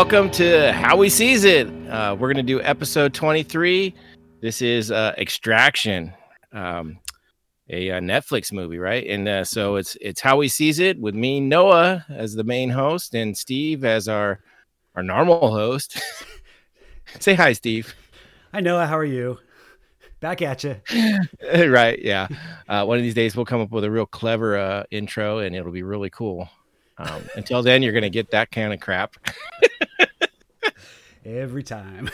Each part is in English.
Welcome to How We Sees It. Uh, we're going to do episode 23. This is uh, Extraction, um, a, uh Netflix movie, right? And uh, so it's it's How We Sees It with me, Noah, as the main host, and Steve as our our normal host. Say hi, Steve. Hi, Noah. How are you? Back at you. right? Yeah. Uh, one of these days, we'll come up with a real clever uh, intro, and it'll be really cool. Um, until then, you're going to get that kind of crap. Every time.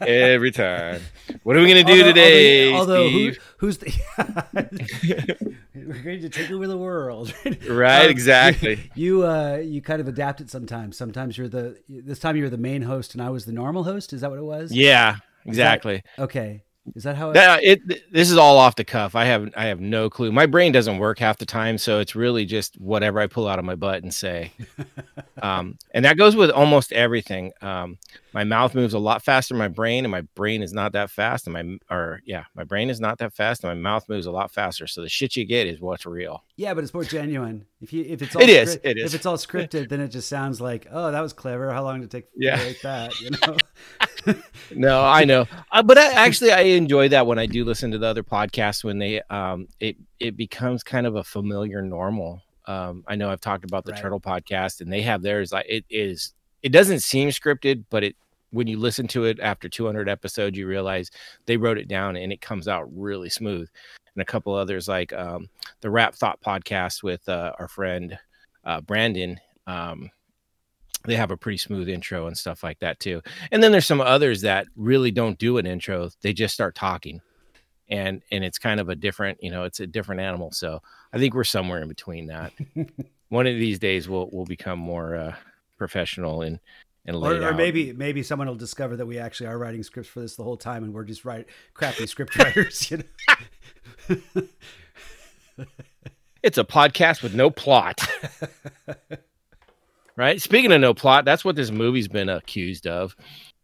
Every time. What are we going to do although, today? Although, although who, who's the. We're going to take over the world. right, um, exactly. You uh, you kind of adapt it sometimes. Sometimes you're the. This time you're the main host and I was the normal host. Is that what it was? Yeah, exactly. That, okay. Is that how it, that, it? This is all off the cuff. I have I have no clue. My brain doesn't work half the time, so it's really just whatever I pull out of my butt and say. um, and that goes with almost everything. Um, my mouth moves a lot faster than my brain, and my brain is not that fast. And my or yeah, my brain is not that fast, and my mouth moves a lot faster. So the shit you get is what's real. Yeah, but it's more genuine. If you if it's all it is, it is. If it's all scripted, then it just sounds like oh that was clever. How long did it take yeah. to write that? You know no, I know, uh, but I, actually I enjoy that when I do listen to the other podcasts when they um it it becomes kind of a familiar normal. Um, I know I've talked about the right. Turtle podcast, and they have theirs. Like it is, it doesn't seem scripted, but it when you listen to it after 200 episodes, you realize they wrote it down and it comes out really smooth. And a couple others like um, the Rap Thought podcast with uh, our friend uh, Brandon. Um, they have a pretty smooth intro and stuff like that too. And then there's some others that really don't do an intro; they just start talking, and and it's kind of a different, you know, it's a different animal. So I think we're somewhere in between that. One of these days, we'll we'll become more uh, professional and and or, or maybe maybe someone will discover that we actually are writing scripts for this the whole time, and we're just write crappy script writers. You know. it's a podcast with no plot right? Speaking of no plot, that's what this movie's been accused of,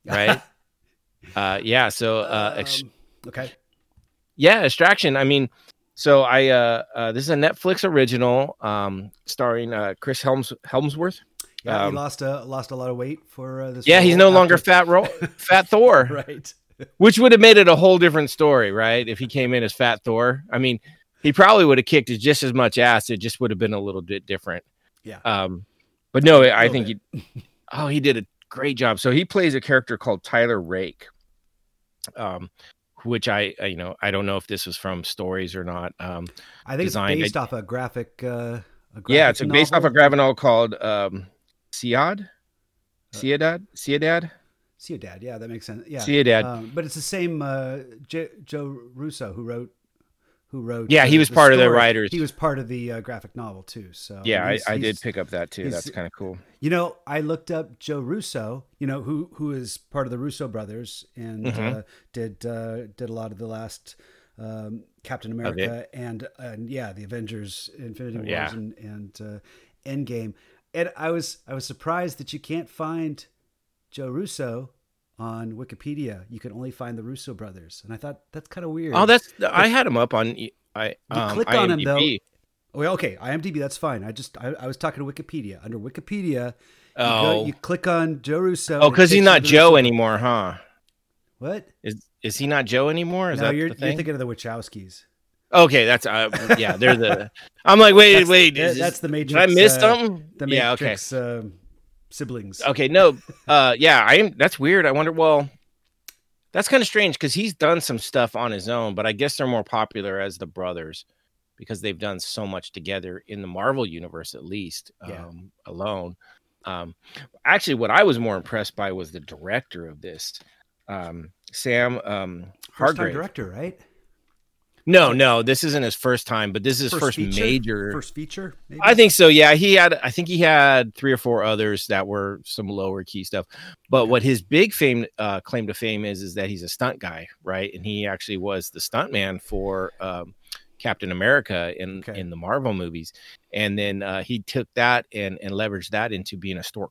right? uh, yeah. So, uh, ex- um, okay. Yeah, Extraction. I mean, so I uh, uh this is a Netflix original, um, starring uh Chris Helms Hemsworth. Yeah, um, he lost a lost a lot of weight for uh, this. Yeah, he's no after... longer fat ro- fat Thor. right. Which would have made it a whole different story, right? If he came in as fat Thor. I mean, he probably would have kicked just as much ass. It just would have been a little bit different. Yeah. Um, but no, I think he. Oh, he did a great job. So he plays a character called Tyler Rake, um, which I, I you know I don't know if this was from stories or not. Um, I think designed. it's based I, off a graphic. Uh, a graphic yeah, it's novel. based off a graphic novel called um, Siad, Ciudad, Ciudad. Ciudad, yeah, that makes sense. Yeah, Ciudad. Um, but it's the same uh, J- Joe Russo who wrote who wrote. Yeah, he was part story. of the writers. He was part of the uh, graphic novel too. So yeah, I, I did pick up that too. That's kind of cool. You know, I looked up Joe Russo. You know who who is part of the Russo brothers and mm-hmm. uh, did uh, did a lot of the last um, Captain America and and yeah, the Avengers, Infinity Wars, yeah. and and uh, Endgame. And I was I was surprised that you can't find Joe Russo on Wikipedia, you can only find the Russo brothers, and I thought that's kind of weird. Oh, that's I had them up on I. You um, click on IMDb. them though. Well, okay, IMDb, that's fine. I just I, I was talking to Wikipedia. Under Wikipedia, oh. you, go, you click on Joe Russo. Oh, because he's not Joe Russo. anymore, huh? What is is he not Joe anymore? Is no, that you're, you're thinking of the Wachowskis. Okay, that's uh, yeah. They're the. I'm like, wait, that's wait. The, that's the major. I missed uh, something? The Matrix, yeah, okay. Uh, siblings. Okay, no, uh, yeah, I am. That's weird. I wonder. Well, that's kind of strange because he's done some stuff on his own, but I guess they're more popular as the brothers because they've done so much together in the Marvel universe, at least yeah. um, alone. Um, actually, what I was more impressed by was the director of this, um, Sam um, Hargrave. director, right? No, no, this isn't his first time, but this is his first, first major first feature. Maybe? I think so. Yeah, he had. I think he had three or four others that were some lower key stuff. But what his big fame uh, claim to fame is is that he's a stunt guy, right? And he actually was the stunt man for um, Captain America in okay. in the Marvel movies, and then uh, he took that and and leveraged that into being a store,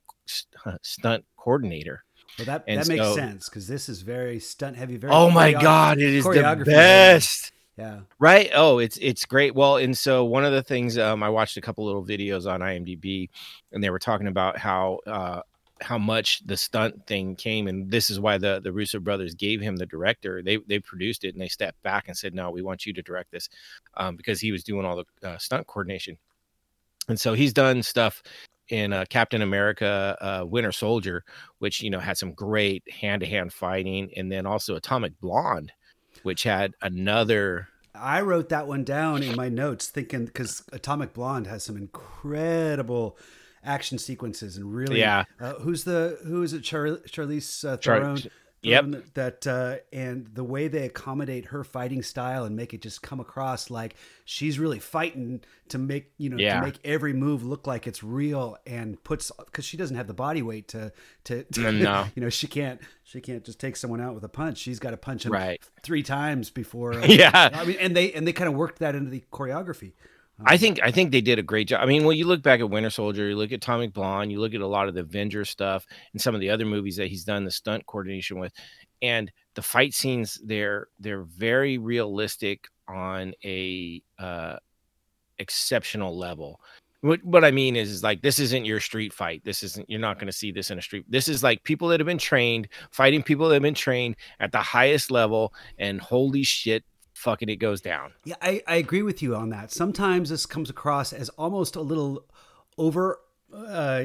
stunt coordinator. Well, that and that so, makes sense because this is very stunt heavy. Very oh my god, it is the best. Yeah. Right. Oh, it's it's great. Well, and so one of the things um, I watched a couple little videos on IMDb, and they were talking about how uh, how much the stunt thing came and this is why the the russo brothers gave him the director they they produced it and they stepped back and said no we want you to direct this um, because he was doing all the uh, stunt coordination and so he's done stuff in uh, captain america uh, winter soldier which you know had some great hand-to-hand fighting and then also atomic blonde which had another I wrote that one down in my notes, thinking because Atomic Blonde has some incredible action sequences and really yeah. uh, who's the who is it? Char- charlize uh, theron? Char- yep that uh, and the way they accommodate her fighting style and make it just come across like she's really fighting to make you know Yeah. to make every move look like it's real and puts because she doesn't have the body weight to to, to No. you know she can't she can't just take someone out with a punch she's got to punch him Right. three times before uh, Yeah. I mean and they and they kind of worked that into the choreography I think I think they did a great job. I mean, when you look back at Winter Soldier, you look at Atomic Blonde, you look at a lot of the Avenger stuff and some of the other movies that he's done the stunt coordination with, and the fight scenes they're they're very realistic on a uh, exceptional level. What what I mean is, is like this isn't your street fight. This isn't you're not going to see this in a street. This is like people that have been trained fighting people that have been trained at the highest level, and holy shit, fucking it goes down. Yeah, I, I agree with you on that. Sometimes this comes across as almost a little over uh,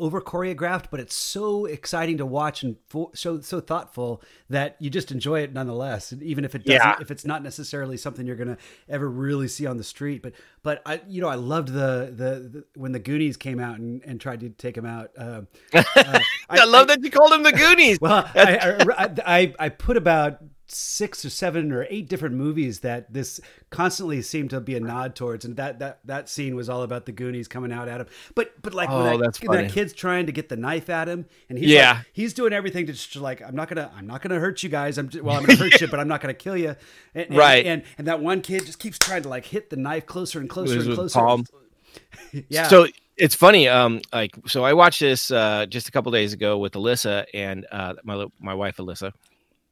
over choreographed, but it's so exciting to watch and fo- so so thoughtful that you just enjoy it nonetheless. Even if it doesn't, Yeah. if it's not necessarily something you're gonna ever really see on the street, but but I you know I loved the the, the when the Goonies came out and, and tried to take him out. Uh, uh, I, love that you called him the Goonies. well, I, I, I, I put about six or seven or eight different movies that this constantly seemed to be a nod towards, and that that that scene was all about the Goonies coming out at him. But but like Oh, when that, that kid's trying to get the knife at him, and he's Yeah. like, he's doing everything to just like I'm not gonna I'm not gonna hurt you guys. I'm just, well I'm gonna hurt you, but I'm not gonna kill you. And, and- Right. And and that one kid just keeps trying to like hit the knife closer and closer and closer. palm. Yeah. So it's funny. Um, like so, I watched this uh just a couple days ago with Alyssa and uh my my wife Alyssa.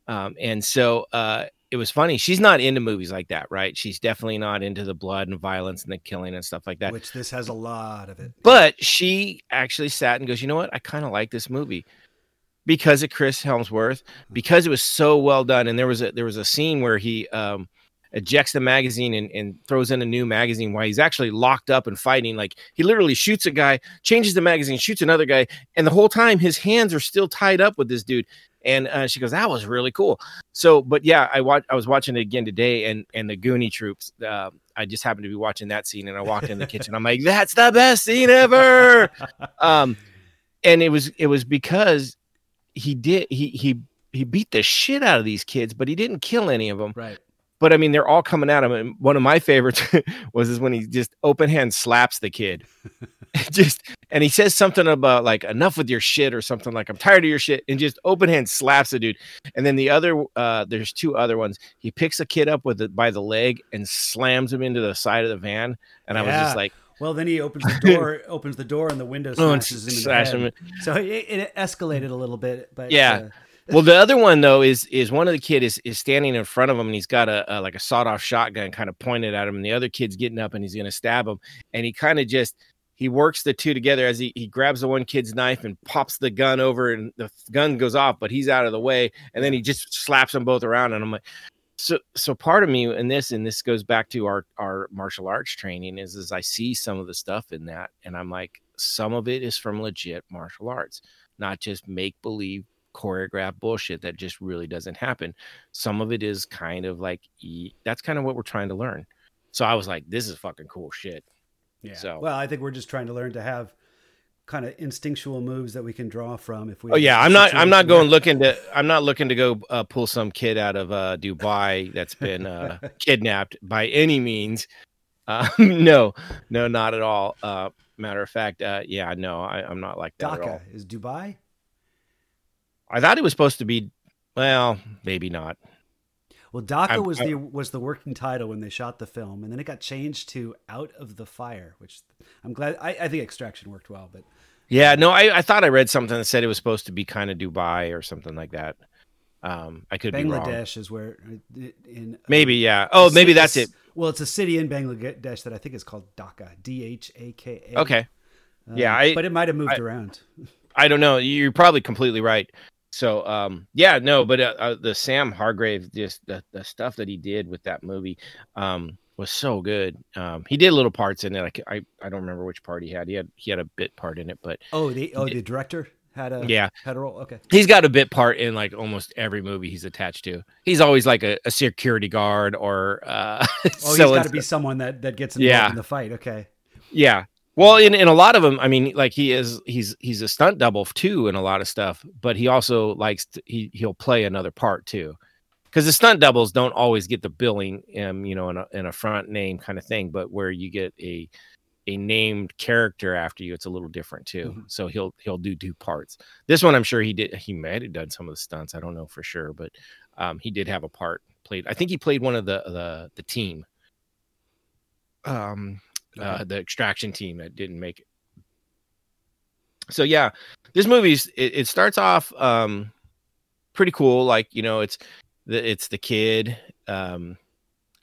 Um, and so uh, it was funny. She's not into movies like that, right? She's definitely not into the blood and violence and the killing and stuff like that. which this has a lot of it. But she actually sat and goes, you know what? I kind of like this movie because of Chris Helmsworth, because it was so well done. And there was a there was a scene where he um ejects the magazine and, and throws in a new magazine while he's actually locked up and fighting. Like he literally shoots a guy, changes the magazine, shoots another guy, and the whole time his hands are still tied up with this dude. And uh, she goes, "That was really cool." So, but yeah, I watched. I was watching it again today, and and the Goonie troops. Uh, I just happened to be watching that scene, and I walked in the kitchen. I'm like, "That's the best scene ever!" um, and it was it was because he did he he he beat the shit out of these kids, but he didn't kill any of them. Right. But I mean, they're all coming at him. And one of my favorites was is when he just open hand slaps the kid, just and he says something about like enough with your shit or something like I'm tired of your shit, and just open hand slaps the dude. And then the other, uh, there's two other ones. He picks a kid up with it by the leg and slams him into the side of the van, and I was just like, Well, then he opens the door, opens the door, and the window Oh, and smashes him in the head. him. So it, it escalated a little bit, but Yeah. uh, well, the other one though is is one of the kid is is standing in front of him and he's got a, a like a sawed off shotgun kind of pointed at him, and the other kid's getting up and he's gonna stab him, and he kind of just he works the two together as he, he grabs the one kid's knife and pops the gun over and the gun goes off, but he's out of the way, and then he just slaps them both around, and I'm like, so so part of me in this and this goes back to our our martial arts training is is I see some of the stuff in that, and I'm like, some of it is from legit martial arts, not just make believe choreographed bullshit that just really doesn't happen. Some of it is kind of like that's kind of what we're trying to learn. So I was like, this is fucking cool shit. yeah. So- well, I think we're just trying to learn to have kind of instinctual moves that we can draw from. If we, Oh yeah, I'm not I'm not going looking to I'm not looking to go uh, pull some kid out of uh, Dubai that's been uh, kidnapped by any means. Uh, no, no, not at all. Uh, matter of fact, uh, yeah, no, I, I'm not like that at all. Is Dubai. I thought it was supposed to be, well, maybe not. Well, Dhaka I'm- was I- the was the working title when they shot the film, and then it got changed to Out of the Fire, which I'm glad. I, I think Extraction worked well, but Yeah, no, I, I thought I read something that said it was supposed to be kind of Dubai or something like that. Um, I could be wrong. Bangladesh is where uh, in Maybe, yeah. Oh, maybe that's it. Well, it's a city in Bangladesh that I think is called Dhaka. D H A K A. Okay. Um, Yeah, I- but it might have moved I- around. I don't know. You're probably completely right. So um, yeah, no, but uh, uh, the Sam Hargrave, just the, the stuff that he did with that movie um, was so good. Um, he did little parts in it. I, I I don't remember which part he had. He had he had a bit part in it, but oh the oh the director had a yeah had a role. Okay, he's got a bit part in like almost every movie he's attached to. He's always like a, a security guard or uh, oh he's got to be someone that that gets involved yeah. in the fight. Okay, yeah, well, in, in a lot of them, I mean, like he is, he's he's a stunt double too in a lot of stuff, but he also likes to, he he'll play another part too, because the stunt doubles don't always get the billing, um, you know, in a in a front name kind of thing, but where you get a a named character after you, it's a little different too. Mm-hmm. So he'll he'll do two parts. This one, I'm sure he did. He might have done some of the stunts. I don't know for sure, but um, he did have a part played. I think he played one of the the the team. Um, uh, the extraction team that didn't make it. So yeah, this movie's it, it starts off um, pretty cool. Like you know, it's the it's the kid. Um,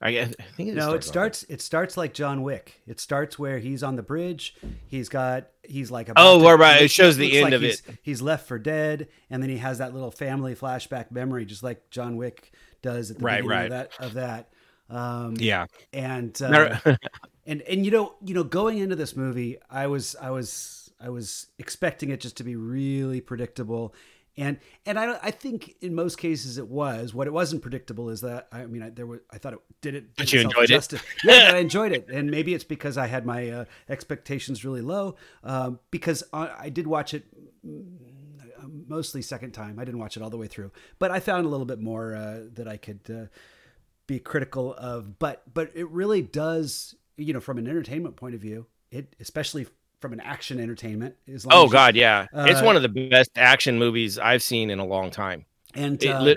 I, I think it no, it starts. It starts like John Wick. It starts where he's on the bridge. He's got. He's like. a. Oh, to, right. It shows the end like of he's, it. He's left for dead, and then he has that little family flashback memory, just like John Wick does at the right, beginning right. of that. Of that. Um, yeah. And uh, and and you know you know going into this movie i was i was i was expecting it just to be really predictable. And and i i think in most cases it was. What it wasn't predictable is that i mean I, there was i thought it did it did but you enjoyed justice. it yeah i enjoyed it. And maybe it's because i had my uh, expectations really low um, because I, I did watch it mm, mostly second time. I didn't watch it all the way through. But i found a little bit more uh, that i could uh, be critical of. But but it really does you know, from an entertainment point of view, it especially from an action entertainment is. Oh God, yeah, uh, it's one of the best action movies I've seen in a long time. And it, uh,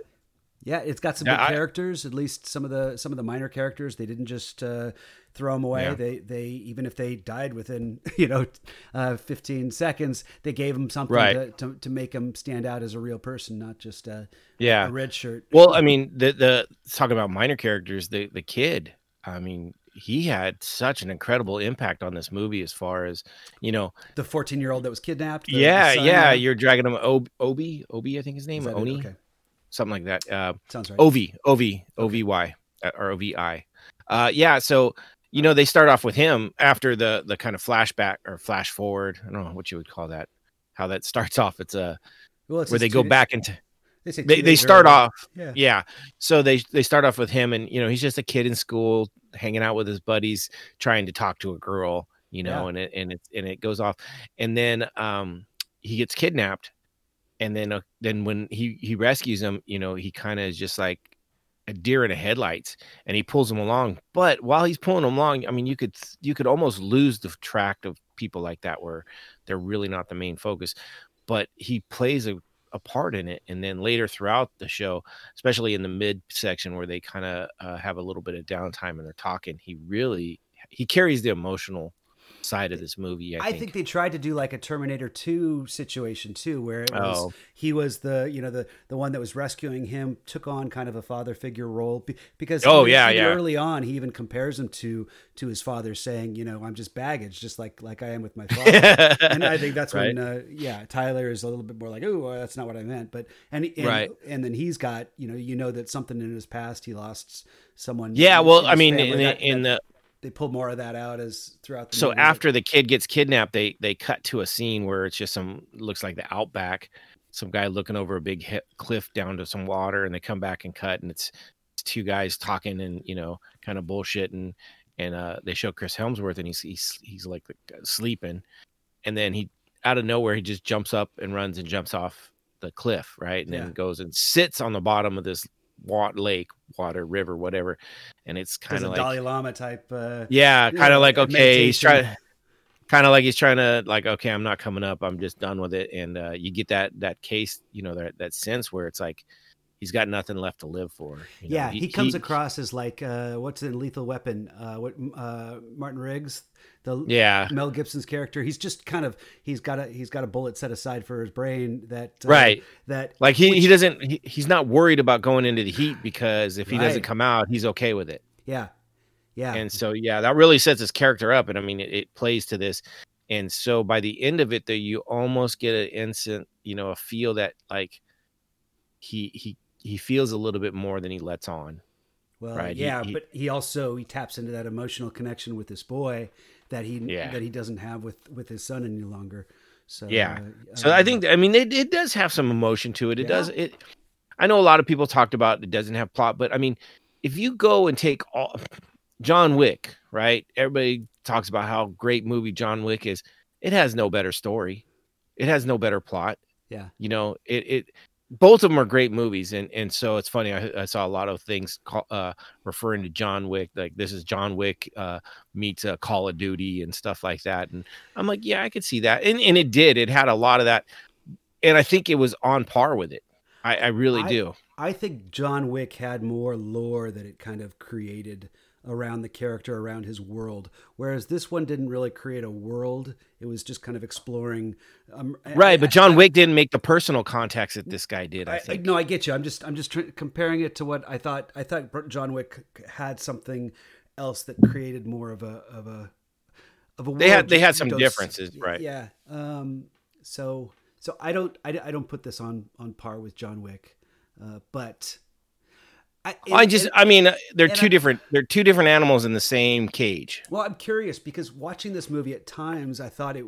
yeah, it's got some yeah, good I, characters. At least some of the some of the minor characters. They didn't just uh, throw them away. Yeah. They they even if they died within you know uh, 15 seconds, they gave them something right. to, to, to make them stand out as a real person, not just a yeah a red shirt. Well, I mean the the talking about minor characters, the the kid. I mean, he had such an incredible impact on this movie as far as you know the 14 year old that was kidnapped the, yeah the yeah you're dragging him Ob- obi obi i think his name oni? Okay. something like that uh sounds right. Ovi ovi ovy uh, or ovi uh yeah so you know they start off with him after the the kind of flashback or flash forward i don't know what you would call that how that starts off. It's a well, it's where they go back into they they, they start off yeah. yeah. So they they start off with him and you know he's just a kid in school hanging out with his buddies trying to talk to a girl you know yeah. and it and it and it goes off. And then um he gets kidnapped. And then uh, then when he he rescues him you know he kind of is just like a deer in the headlights and he pulls him along. But while he's pulling him along i mean you could you could almost lose the track of people like that where they're really not the main focus. But he plays a a part in it. And then later throughout the show, especially in the mid section where they kind of uh, have a little bit of downtime and they're talking, he really he carries the emotional side of this movie. I, I think. think. they tried to do like a Terminator 2 situation too, where it was oh. he was the you know the the one that was rescuing him, took on kind of a father figure role because oh yeah yeah early on he even compares him to to his father, saying you know I'm just baggage, just like like I am with my father. and I think that's right. when uh, yeah Tyler is a little bit more like oh that's not what I meant, but and and, right. and then he's got you know you know that something in his past he lost someone. Yeah, well I mean in, that, in the they pulled more of that out as throughout the so movie. after the kid gets kidnapped they they cut to a scene where it's just some looks like the outback some guy looking over a big cliff down to some water and they come back and cut and it's, it's two guys talking and you know kind of bullshit and and uh, they show chris helmsworth and he's he's, he's like sleeping and then he out of nowhere he just jumps up and runs and jumps off the cliff right and yeah. then goes and sits on the bottom of this water, lake, water, river, whatever. And it's kind of like Dalai Lama type. Uh, yeah, kind of like okay, he's trying, kind of like he's trying to like okay, I'm not coming up. I'm just done with it. And uh, you get that that case, you know, that that sense where it's like he's got nothing left to live for. You know? Yeah, he, he comes he, across as like uh, what's in Lethal Weapon? Uh, what uh, Martin Riggs, the yeah Mel Gibson's character. He's just kind of he's got a he's got a bullet set aside for his brain that uh, right that like he which, he doesn't he, he's not worried about going into the heat because if he right. doesn't come out, he's okay with it. Yeah, yeah. And so yeah, that really sets his character up, and I mean it, it plays to this and so by the end of it, though, you almost get an instant, you know, a feel that like he he he feels a little bit more than he lets on. Well, right? yeah, he, he, but he also he taps into that emotional connection with this boy that he yeah. that he doesn't have with with his son any longer. So yeah, uh, so um, I think I mean it, it does have some emotion to it. It yeah. does it. I know a lot of people talked about it doesn't have plot, but I mean, if you go and take all John Wick, right? Everybody talks about how great movie John Wick is. It has no better story. It has no better plot. Yeah. You know, it it both of them are great movies and and so it's funny i, I saw a lot of things call, uh, referring to john wick like this is john wick uh, meets uh, call of duty and stuff like that and i'm like yeah i could see that and, and it did it had a lot of that and i think it was on par with it i, I really I, do. I think john wick had more lore that it kind of created around the character, around his world. Whereas this one didn't really create a world; it was just kind of exploring. Um, right, but John I, Wick didn't make the personal contacts that this guy did. I, think. no, I get you. I'm just I'm just tr- comparing it to what I thought. I thought John Wick had something else that created more of a of a of a. They had they had some differences, right? Yeah. Um. So so I don't I, I don't put this on on par with John Wick, uh, but I, I just, and, I mean, uh, they're two I, different. They're two different animals in the same cage. Well, I'm curious because watching this movie at times, I thought it,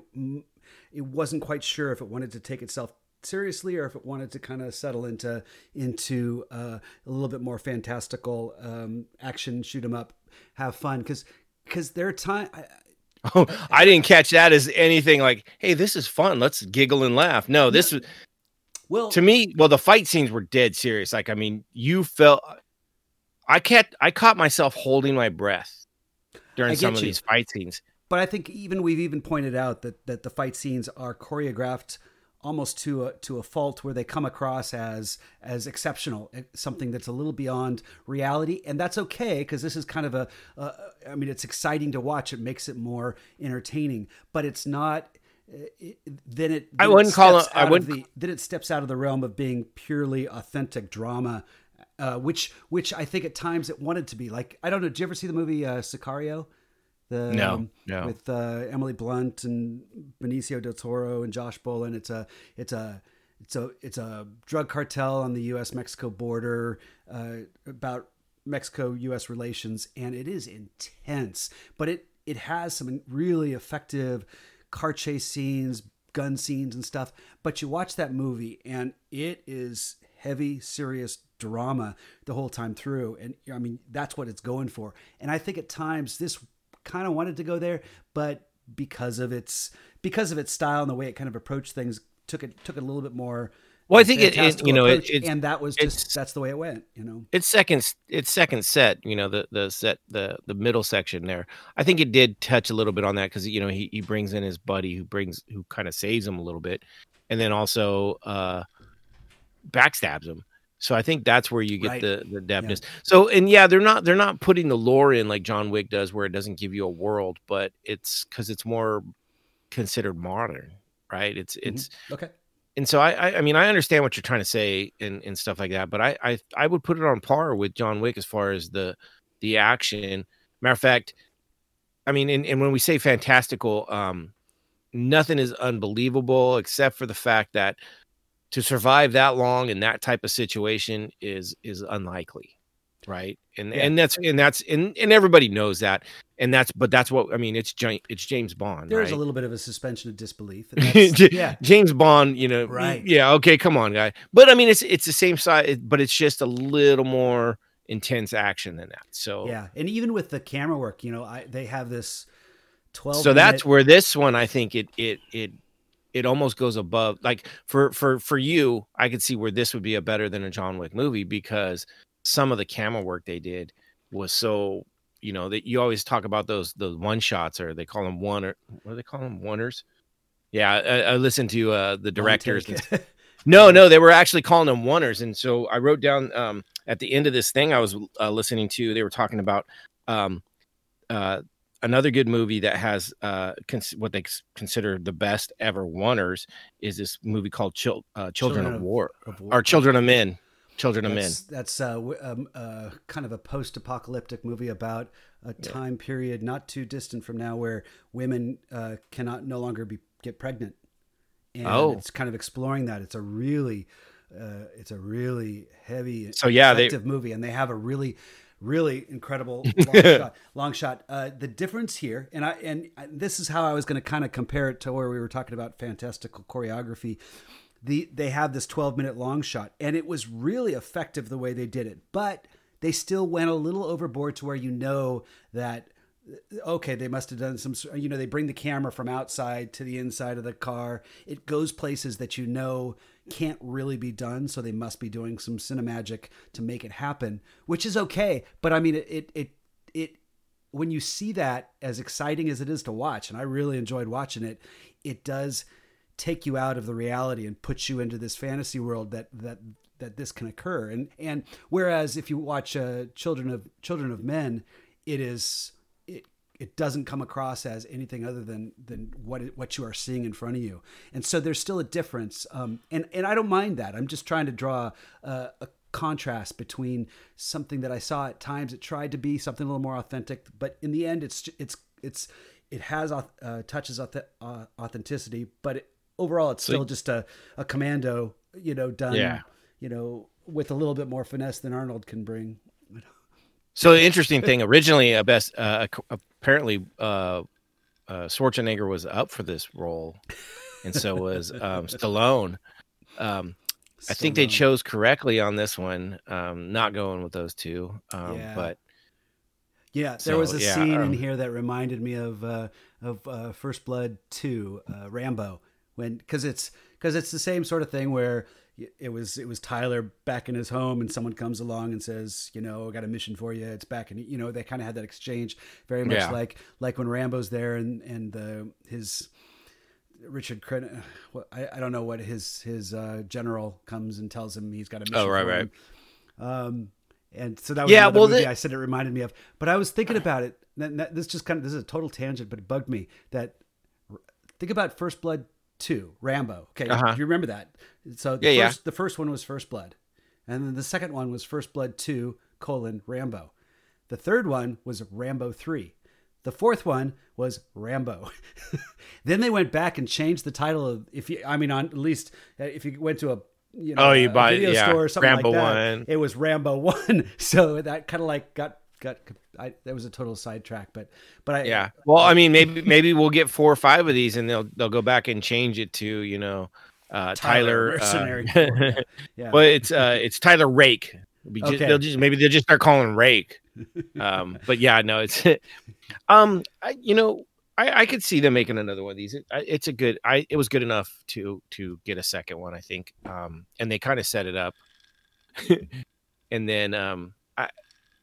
it wasn't quite sure if it wanted to take itself seriously or if it wanted to kind of settle into into uh, a little bit more fantastical um, action, shoot 'em up, have fun. Because because there are time. Oh, I didn't catch that as anything like, "Hey, this is fun. Let's giggle and laugh." No, this was well to me. Well, the fight scenes were dead serious. Like, I mean, you felt I kept I caught myself holding my breath during some of these fight scenes. But I think even we've even pointed out that that the fight scenes are choreographed almost to a to a fault where they come across as as exceptional eh, something that's a little beyond reality and that's okay because this is kind of a. Uh, I mean it's exciting to watch it makes it more entertaining but it's not eh, it, then it then I wouldn't it call it I wouldn't the, then it steps out of the realm of being purely authentic drama uh, which which I think at times it wanted to be. Like I don't know. Did you ever see the movie uh, Sicario? The no, um, no. with uh, Emily Blunt and Benicio del Toro and Josh Brolin. It's a it's a it's a it's a drug cartel on the U.S. Mexico border uh, about Mexico U.S. relations, and it is intense. But it it has some really effective car chase scenes, gun scenes, and stuff. But you watch that movie, and it is heavy, serious drama the whole time through. And I mean, that's what it's going for. And I think at times this kind of wanted to go there, but because of its because of its style and the way it kind of approached things, took it took it a little bit more. Well, I think it, it you know, it, and that was just that's the way it went. You know, it's second, it's second set. You know, the the set, the the middle section there. I think it did touch a little bit on that because you know he he brings in his buddy who brings who kind of saves him a little bit, and then also uh backstabs him. So I think that's where you get right. the the depthness. Yeah. So and yeah, they're not they're not putting the lore in like John Wick does, where it doesn't give you a world, but it's because it's more considered modern, right? It's mm-hmm. it's okay. And so I, I, I mean I understand what you're trying to say and and stuff like that, but I I I would put it on par with John Wick as far as the the action. Matter of fact, I mean, and, and when we say fantastical, um, nothing is unbelievable except for the fact that to survive that long in that type of situation is is unlikely right and yeah. and that's and that's and, and everybody knows that and that's but that's what i mean it's it's james bond there's right? a little bit of a suspension of disbelief yeah james bond you know right yeah okay come on guy but i mean it's it's the same side but it's just a little more intense action than that so yeah and even with the camera work you know i they have this 12 so minute... that's where this one i think it it it it almost goes above like for for for you i could see where this would be a better than a john wick movie because some of the camera work they did was so you know that you always talk about those those one shots or they call them one or what do they call them oneers? Yeah i, I listened to uh the directors no no they were actually calling them oneers and so i wrote down um at the end of this thing i was uh, listening to they were talking about um uh another good movie that has uh, cons- what they consider the best ever oneers is this movie called Chil- uh, Children, Children of, War, of War or Children of Men. Children of that's, Men. That's uh, um, uh, kind of a post-apocalyptic movie about a time yeah. period not too distant from now where women uh, cannot no longer be get pregnant. And oh. it's kind of exploring that. It's a really, uh, it's a really heavy, so yeah, effective they... movie, and they have a really really incredible long shot. Long shot. Uh, the difference here, and I and this is how I was going to kind of compare it to where we were talking about fantastical choreography. The they have this 12 minute long shot, and it was really effective the way they did it, but they still went a little overboard to where you know that okay, they must have done some, you know, they bring the camera from outside to the inside of the car. It goes places that you know can't really be done, so they must be doing some cinemagic to make it happen, which is okay. But I mean, it it it, it when you see that as exciting as it is to watch, and I really enjoyed watching it, it does take you out of the reality and puts you into this fantasy world that that that this can occur. And and whereas if you watch uh, Children of Children of Men, it is it it doesn't come across as anything other than than what what you are seeing in front of you. And so there's still a difference. Um, and and I don't mind that. I'm just trying to draw a, a contrast between something that I saw at times it tried to be something a little more authentic, but in the end, it's it's it's it has uh, touches uh, authenticity, but it, overall, it's still just a, a commando, you know, done, yeah. you know, with a little bit more finesse than Arnold can bring. So the interesting thing, originally, a best uh, apparently uh, uh, Schwarzenegger was up for this role, and so was um, Stallone. Um, I think they chose correctly on this one, um, not going with those two. Um, yeah. But yeah, there so, was a yeah, scene in um, here that reminded me of uh, of uh, First Blood Two, uh, Rambo, when because it's because it's the same sort of thing where it was it was Tyler back in his home, and someone comes along and says, you know, I got a mission for you. It's back, and you know, they kind of had that exchange, very much yeah. like like when Rambo's there, and and the his Richard Crenna, I, I don't know what his his uh, general comes and tells him he's got a mission. Oh, right, right. Um, and so that was yeah, well, movie I said it reminded me of. But I was thinking about it. This just kind of this is a total tangent, but it bugged me that think about First Blood two, Rambo. Okay, uh-huh. do you remember that? So the yeah, first, yeah. the first one was First Blood, and then the second one was First Blood two colon Rambo. The third one was Rambo three. The fourth one was Rambo. then they went back and changed the title of if you I mean on at least uh, if you went to a you know, oh, you buy video yeah, store or something Rambo like that. One. It was Rambo one, so that kind of like got got I, that was a total sidetrack, but but I yeah. Well, I mean, maybe maybe we'll get four or five of these, and they'll they'll go back and change it to you know uh, Tyler. Tyler uh, yeah. yeah. but it's uh it's Tyler Rake. Just, okay. They'll just maybe they'll just start calling Rake. Um, but yeah, no, it's um, I, you know, I, I could see them making another one of these. It, it's a good. I it was good enough to to get a second one, I think. Um, and they kind of set it up, and then um, I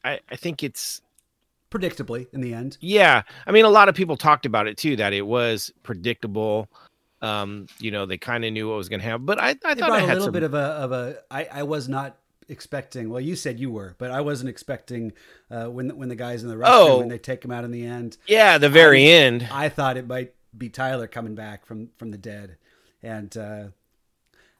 I, I think it's predictably in the end. Yeah, I mean, a lot of people talked about it too that it was predictable. Um, you know, they kind of knew what was going to happen, but I, I thought I had a little some... bit of a of a. I, I was not expecting. Well, you said you were, but I wasn't expecting uh, when when the guys in the restroom oh, when they take him out in the end. Yeah, the very I, end. I thought it might be Tyler coming back from from the dead, and uh,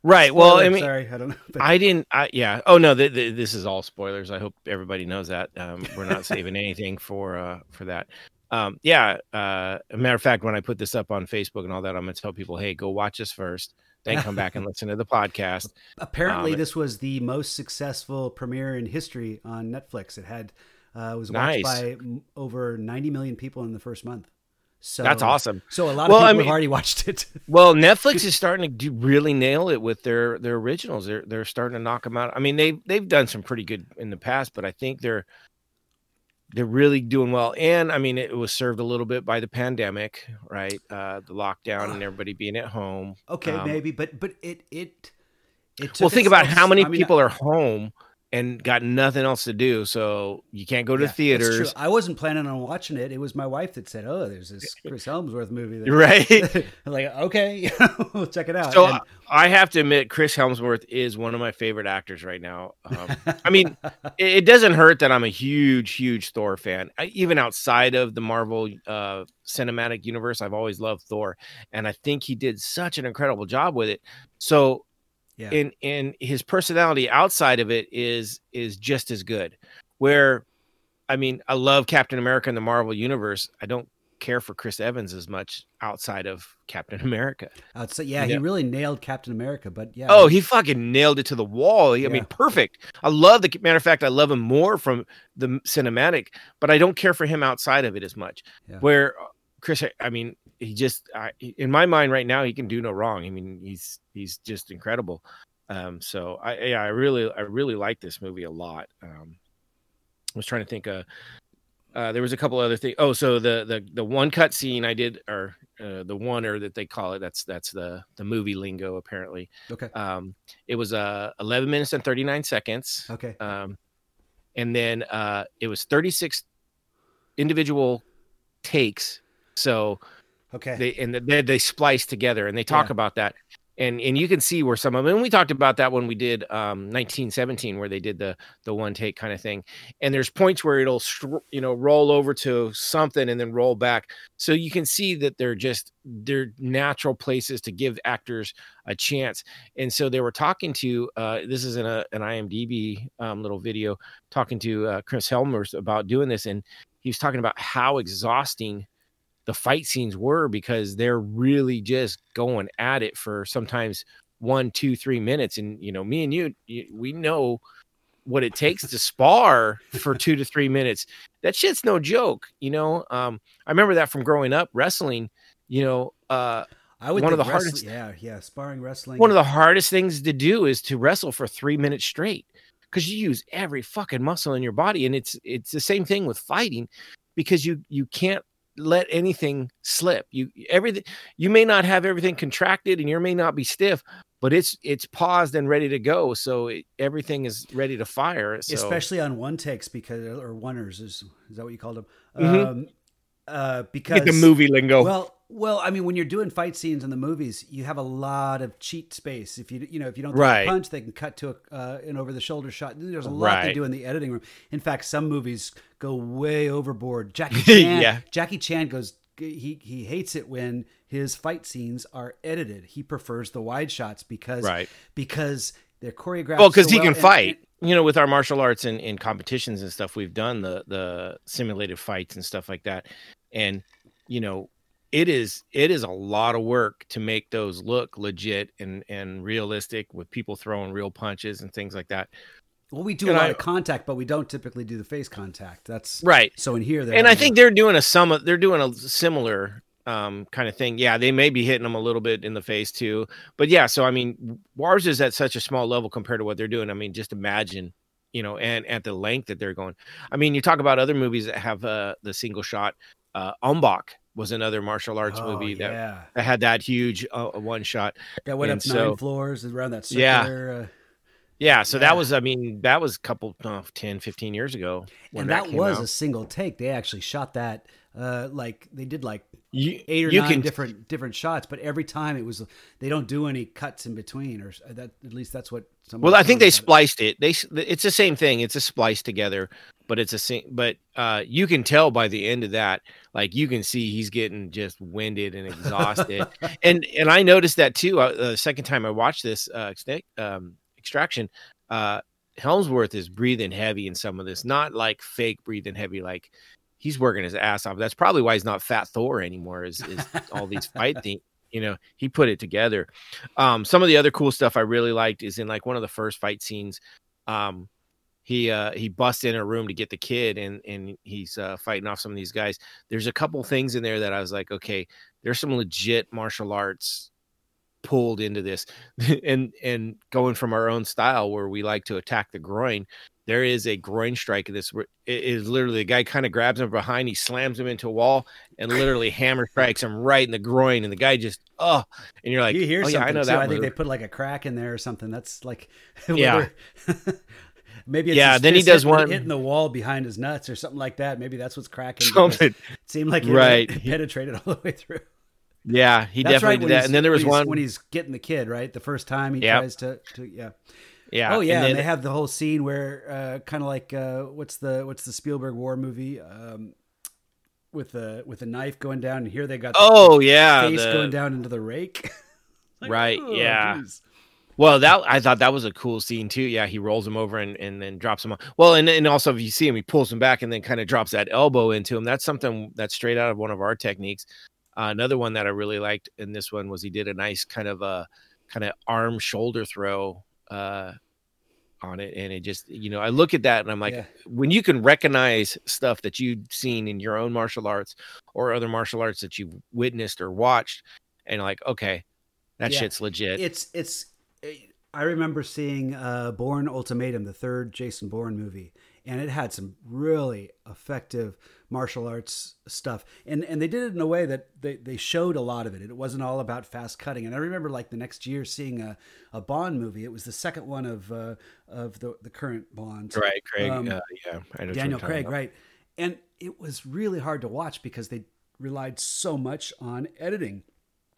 Right. Spoiler, well, I mean, sorry, I don't know. I didn't. I, yeah. Oh no, the, the, this is all spoilers. I hope everybody knows that. Um, we're not saving anything for uh, for that. Um, yeah. Uh, a matter of fact, when I put this up on Facebook and all that, I'm gonna tell people, hey, go watch this first, then come back and listen to the podcast. Apparently, um, this was the most successful premiere in history on Netflix. It had uh, was watched nice. by over 90 million people in the first month. So that's awesome. So a lot well, of people I mean, have already watched it. well, Netflix is starting to do, really nail it with their their originals. They're they're starting to knock them out. I mean, they they've done some pretty good in the past, but I think they're they're really doing well. And I mean, it was served a little bit by the pandemic, right? Uh, the lockdown and everybody being at home. Okay, um, maybe, but but it it. it well, think about how many I mean, people are home and got nothing else to do. So you can't go to yeah, theaters. I wasn't planning on watching it. It was my wife that said, "Oh, there's this Chris Hemsworth movie." That, right? like, okay, we'll check it out. So and, I have to admit, Chris Hemsworth is one of my favorite actors right now. Um, I mean, it, it, doesn't hurt that I'm a huge, huge Thor fan. I, even outside of the Marvel uh, cinematic universe, I've always loved Thor, and I think he did such an incredible job with it. So yeah. and and his personality outside of it is is just as good. Where, I mean, I love Captain America in the Marvel universe. I don't care for Chris Evans as much outside of Captain America. I'd yeah, you he know? really nailed Captain America, but yeah. Oh, he fucking nailed it to the wall. I yeah. mean, perfect. I love the matter of fact, I love him more from the cinematic, but I don't care for him outside of it as much. Yeah. Where Chris, I mean, he just I, in my mind right now, he can do no wrong. I mean, he's he's just incredible. Um, so I yeah, I really I really like this movie a lot. Um, I was trying to think. Uh, uh, there was a couple other things. Oh, so the the the one cut scene I did, or uh, the one or that they call it. That's that's the the movie lingo apparently. Okay. Um, it was uh 11 minutes and 39 seconds. Okay. Um, and then uh, it was 36 individual takes. So okay, they and they they splice together, and they talk yeah. about that. And and you can see where some of them and we talked about that when we did um 1917 where they did the the one take kind of thing. And there's points where it'll you know roll over to something and then roll back. So you can see that they're just they're natural places to give actors a chance. And so they were talking to uh this is in a an imdb um, little video talking to uh, chris helmers about doing this and he was talking about how exhausting the fight scenes were because they're really just going at it for sometimes one, two, three minutes. And you know, me and you, we know what it takes to spar for two to three minutes. That shit's no joke. You know, um, I remember that from growing up wrestling. You know, uh, I would one of the hardest, yeah, yeah, sparring wrestling. One of the hardest things to do is to wrestle for three minutes straight because you use every fucking muscle in your body, and it's it's the same thing with fighting because you you can't let anything slip. You everything you may not have everything contracted and you may not be stiff, but it's it's paused and ready to go. So it, everything is ready to fire. So. Especially on one takes because or oneers is is that what you called them? Mm-hmm. Um, uh, because Get the movie lingo. Well, well, I mean, when you're doing fight scenes in the movies, you have a lot of cheat space. If you you know if you don't right. punch, they can cut to a, uh, an over the shoulder shot. There's a lot right. they do in the editing room. In fact, some movies go way overboard. Jackie Chan, yeah. Jackie Chan goes. He he hates it when his fight scenes are edited. He prefers the wide shots because right. because they're choreographed. Well, because so he well can and, fight. And, you know, with our martial arts and in competitions and stuff, we've done the the simulated fights and stuff like that. And you know, it is it is a lot of work to make those look legit and and realistic with people throwing real punches and things like that. Well, we do and a lot I, of contact, but we don't typically do the face contact. That's right. So in here, and I think they're doing a some they're doing a similar um, kind of thing. Yeah, they may be hitting them a little bit in the face too, but yeah. So I mean, ours is at such a small level compared to what they're doing. I mean, just imagine, you know, and at the length that they're going. I mean, you talk about other movies that have uh, the single shot. Uh, Ong-Bak was another martial arts oh, movie that, yeah. that, had that huge uh, one shot. That went and up so, nine floors around that circular. Yeah. Uh, yeah, so yeah. that was, I mean, that was a couple, oh, 10, 15 years ago. And that, that was out. a single take. They actually shot that, uh, like, they did like you, eight or nine can, different different shots, but every time it was, they don't do any cuts in between, or that at least that's what. Some. Well, I think they spliced it. it. They, it's the same thing. It's a splice together but it's a but uh you can tell by the end of that like you can see he's getting just winded and exhausted. And and i noticed that too uh, the second time i watched this uh um extraction uh helmsworth is breathing heavy in some of this not like fake breathing heavy like he's working his ass off. That's probably why he's not fat thor anymore is, is all these fight things you know he put it together. Um some of the other cool stuff i really liked is in like one of the first fight scenes um he uh he busts in a room to get the kid and and he's uh fighting off some of these guys. There's a couple things in there that i was like okay there's some legit martial arts pulled into this. And and going from our own style where we like to attack the groin there is a groin strike in this where it is literally the guy kind of grabs him behind he slams him into a wall and literally hammer strikes him right in the groin and the guy just oh and you're like you hear oh, yeah, I know too. that I think they put like a crack in there or something. That's like yeah Maybe yeah. Then he does hitting, one hitting the wall behind his nuts or something like that. Maybe that's what's cracking. Something. It seemed like it right penetrated all the way through. Yeah, he that's definitely right, did that. And then there was one when he's getting the kid right the first time he yep. tries to, to yeah. Yeah. Oh yeah, and, then, and they have the whole scene where uh, kind of like uh, what's the what's the Spielberg war movie um, with the with the knife going down, and here they got oh yeah face the... going down into the rake. like, right. Oh, yeah. Geez. Well, that I thought that was a cool scene too. Yeah, he rolls him over and, and then drops him on. Well, and, and also if you see him, he pulls him back and then kind of drops that elbow into him. That's something that's straight out of one of our techniques. Uh, another one that I really liked in this one was he did a nice kind of a kind of arm shoulder throw uh, on it, and it just you know I look at that and I'm like, yeah. when you can recognize stuff that you've seen in your own martial arts or other martial arts that you've witnessed or watched, and like, okay, that yeah. shit's legit. It's it's I remember seeing uh, Bourne Ultimatum, the third Jason Bourne movie, and it had some really effective martial arts stuff. And and they did it in a way that they, they showed a lot of it. It wasn't all about fast cutting. And I remember like the next year seeing a, a Bond movie. It was the second one of uh, of the the current Bond. Right, Craig. Um, uh, yeah, Daniel Craig. About. Right, and it was really hard to watch because they relied so much on editing.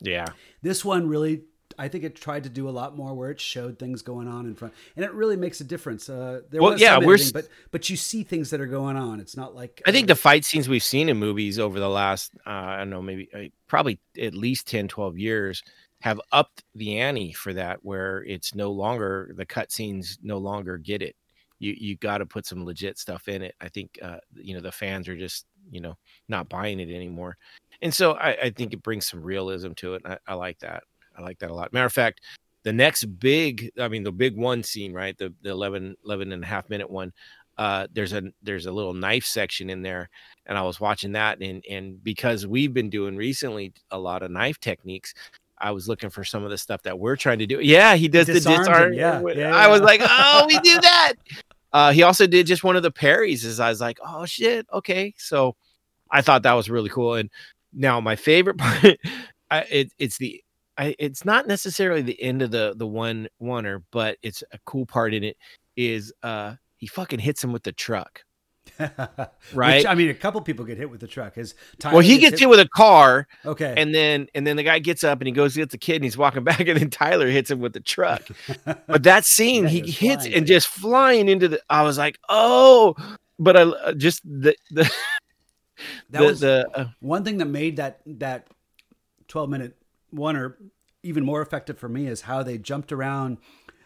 Yeah. This one really I think it tried to do a lot more where it showed things going on in front, and it really makes a difference. Uh, there well, was yeah, we're editing, but but you see things that are going on. It's not like I think uh, the fight scenes we've seen in movies over the last uh, I don't know maybe uh, probably at least 10, 12 years have upped the ante for that, where it's no longer the cut scenes no longer get it. You you got to put some legit stuff in it. I think uh, you know the fans are just you know not buying it anymore, and so I, I think it brings some realism to it. I, I like that. I like that a lot. Matter of fact, the next big, I mean, the big one scene, right? The, the 11, 11 and a half minute one. Uh, there's a there's a little knife section in there, and I was watching that, and and because we've been doing recently a lot of knife techniques, I was looking for some of the stuff that we're trying to do. Yeah, he does the disarm. Yeah, yeah, I was like, oh, we do that. Uh, he also did just one of the parries. As I was like, oh shit, okay. So I thought that was really cool. And now my favorite part, I, it, it's the I, it's not necessarily the end of the the one oneer, but it's a cool part in it is uh he fucking hits him with the truck. right. Which, I mean, a couple people get hit with the truck. His well, he gets, hit, hit with a car. Okay. And then and then the guy gets up and he goes gets get the kid and he's walking back and then Tyler hits him with the truck. but that scene, yeah, he hits flying, and just flying into the. I was like, oh, but I uh, just the the. that the, was the uh, one thing that made that that twelve minute one or even more effective for me is how they jumped around.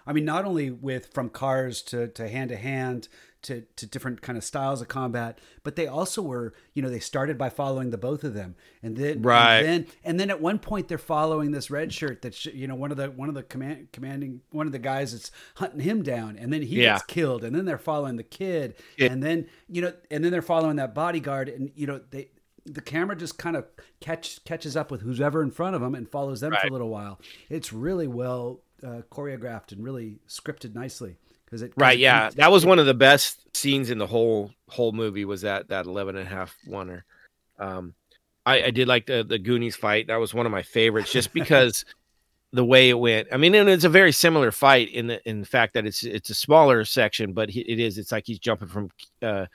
I mean, not only with from cars to to hand to hand to to different kind of styles of combat, but they also were, you know, they started by following the both of them, and then right, and then, and then at one point they're following this red shirt that's you know one of the one of the command commanding one of the guys that's hunting him down, and then he yeah. gets killed, and then they're following the kid, it, and then you know, and then they're following that bodyguard, and you know they the camera just kind of catch catches up with who's ever in front of them and follows them right. for a little while. It's really well uh, choreographed and really scripted nicely because it right yeah. that was one of the best scenes in the whole whole movie was that that 11 and a half oneer. Um I, I did like the the goonies fight. That was one of my favorites just because the way it went. I mean and it's a very similar fight in the in the fact that it's it's a smaller section but it is it's like he's jumping from uh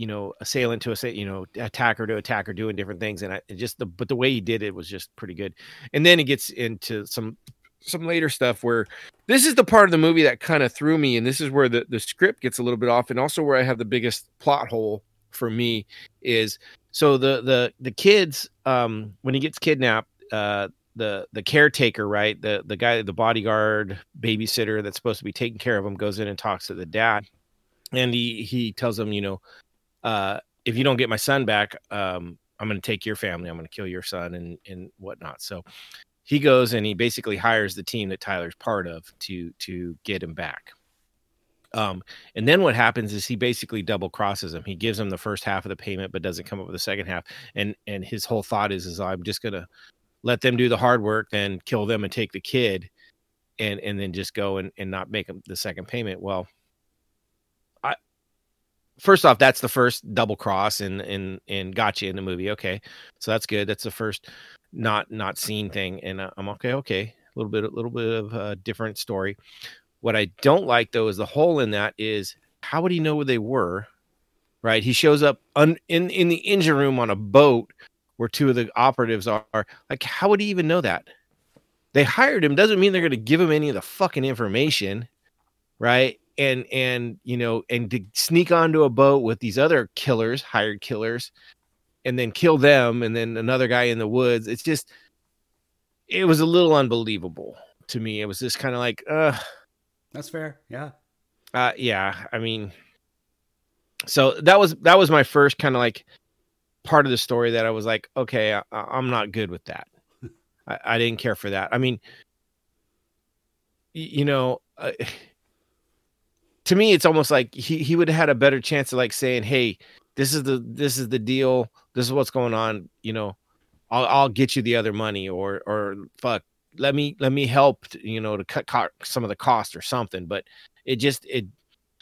you know assailant to a you know attacker to attacker doing different things and I just the but the way he did it was just pretty good. And then it gets into some some later stuff where this is the part of the movie that kind of threw me and this is where the the script gets a little bit off and also where I have the biggest plot hole for me is so the the the kids um when he gets kidnapped uh the the caretaker right the the guy the bodyguard babysitter that's supposed to be taking care of him goes in and talks to the dad and he he tells him you know uh, if you don't get my son back, um, I'm going to take your family. I'm going to kill your son and and whatnot. So he goes and he basically hires the team that Tyler's part of to to get him back. Um, and then what happens is he basically double crosses him. He gives him the first half of the payment, but doesn't come up with the second half. And and his whole thought is is I'm just gonna let them do the hard work, then kill them and take the kid, and and then just go and, and not make the second payment. Well, first off, that's the first double cross and and and got you in the movie. Okay, so that's good. That's the first not not seen thing, and uh, I'm okay. Okay, a little bit a little bit of a different story. What I don't like though is the hole in that is how would he know where they were? Right, he shows up un, in in the engine room on a boat where two of the operatives are. Like, how would he even know that? They hired him doesn't mean they're going to give him any of the fucking information, right? And and you know and to sneak onto a boat with these other killers hired killers and then kill them and then another guy in the woods it's just it was a little unbelievable to me. It was just kind of like, uh, that's fair. Yeah. Uh, yeah. I mean, so that was that was my first kind of like part of the story that I was like, okay, I, am not good with that. I, I, didn't care for that. I mean, you know, uh, to me, it's almost like he he would have had a better chance of like saying, hey, this is the this is the deal. This is what's going on. You know, I'll I'll get you the other money, or or fuck, let me let me help. You know, to cut co- some of the cost or something. But it just it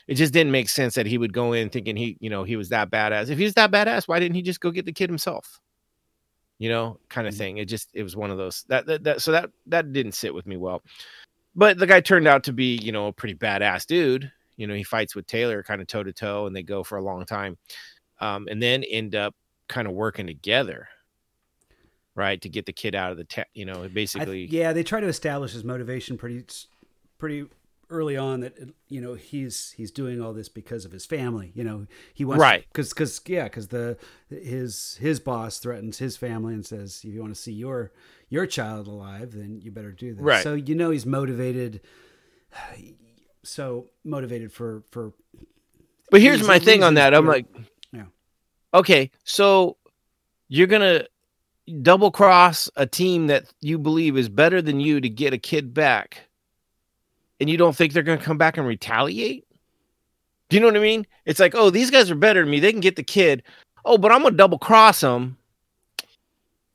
it just didn't make sense that he would go in thinking he, you know, he was that badass. If he was that badass, why didn't he just go get the kid himself? You know, kind of mm-hmm. thing. It just it was one of those that, that that so that that didn't sit with me well. But the guy turned out to be, you know, a pretty badass dude. You know, he fights with Taylor kind of toe to toe, and they go for a long time, um, and then end up kind of working together right to get the kid out of the te- you know basically I, yeah they try to establish his motivation pretty pretty early on that you know he's he's doing all this because of his family you know he wants right. Because because yeah because the his his boss threatens his family and says if you want to see your your child alive then you better do this. Right. So you know he's motivated so motivated for for but here's my thing on that i'm like yeah okay so you're gonna double cross a team that you believe is better than you to get a kid back and you don't think they're to come back and retaliate? Do you know what I mean? It's like, oh, these guys are better than me. They can get the kid. Oh, but I'm to double cross them.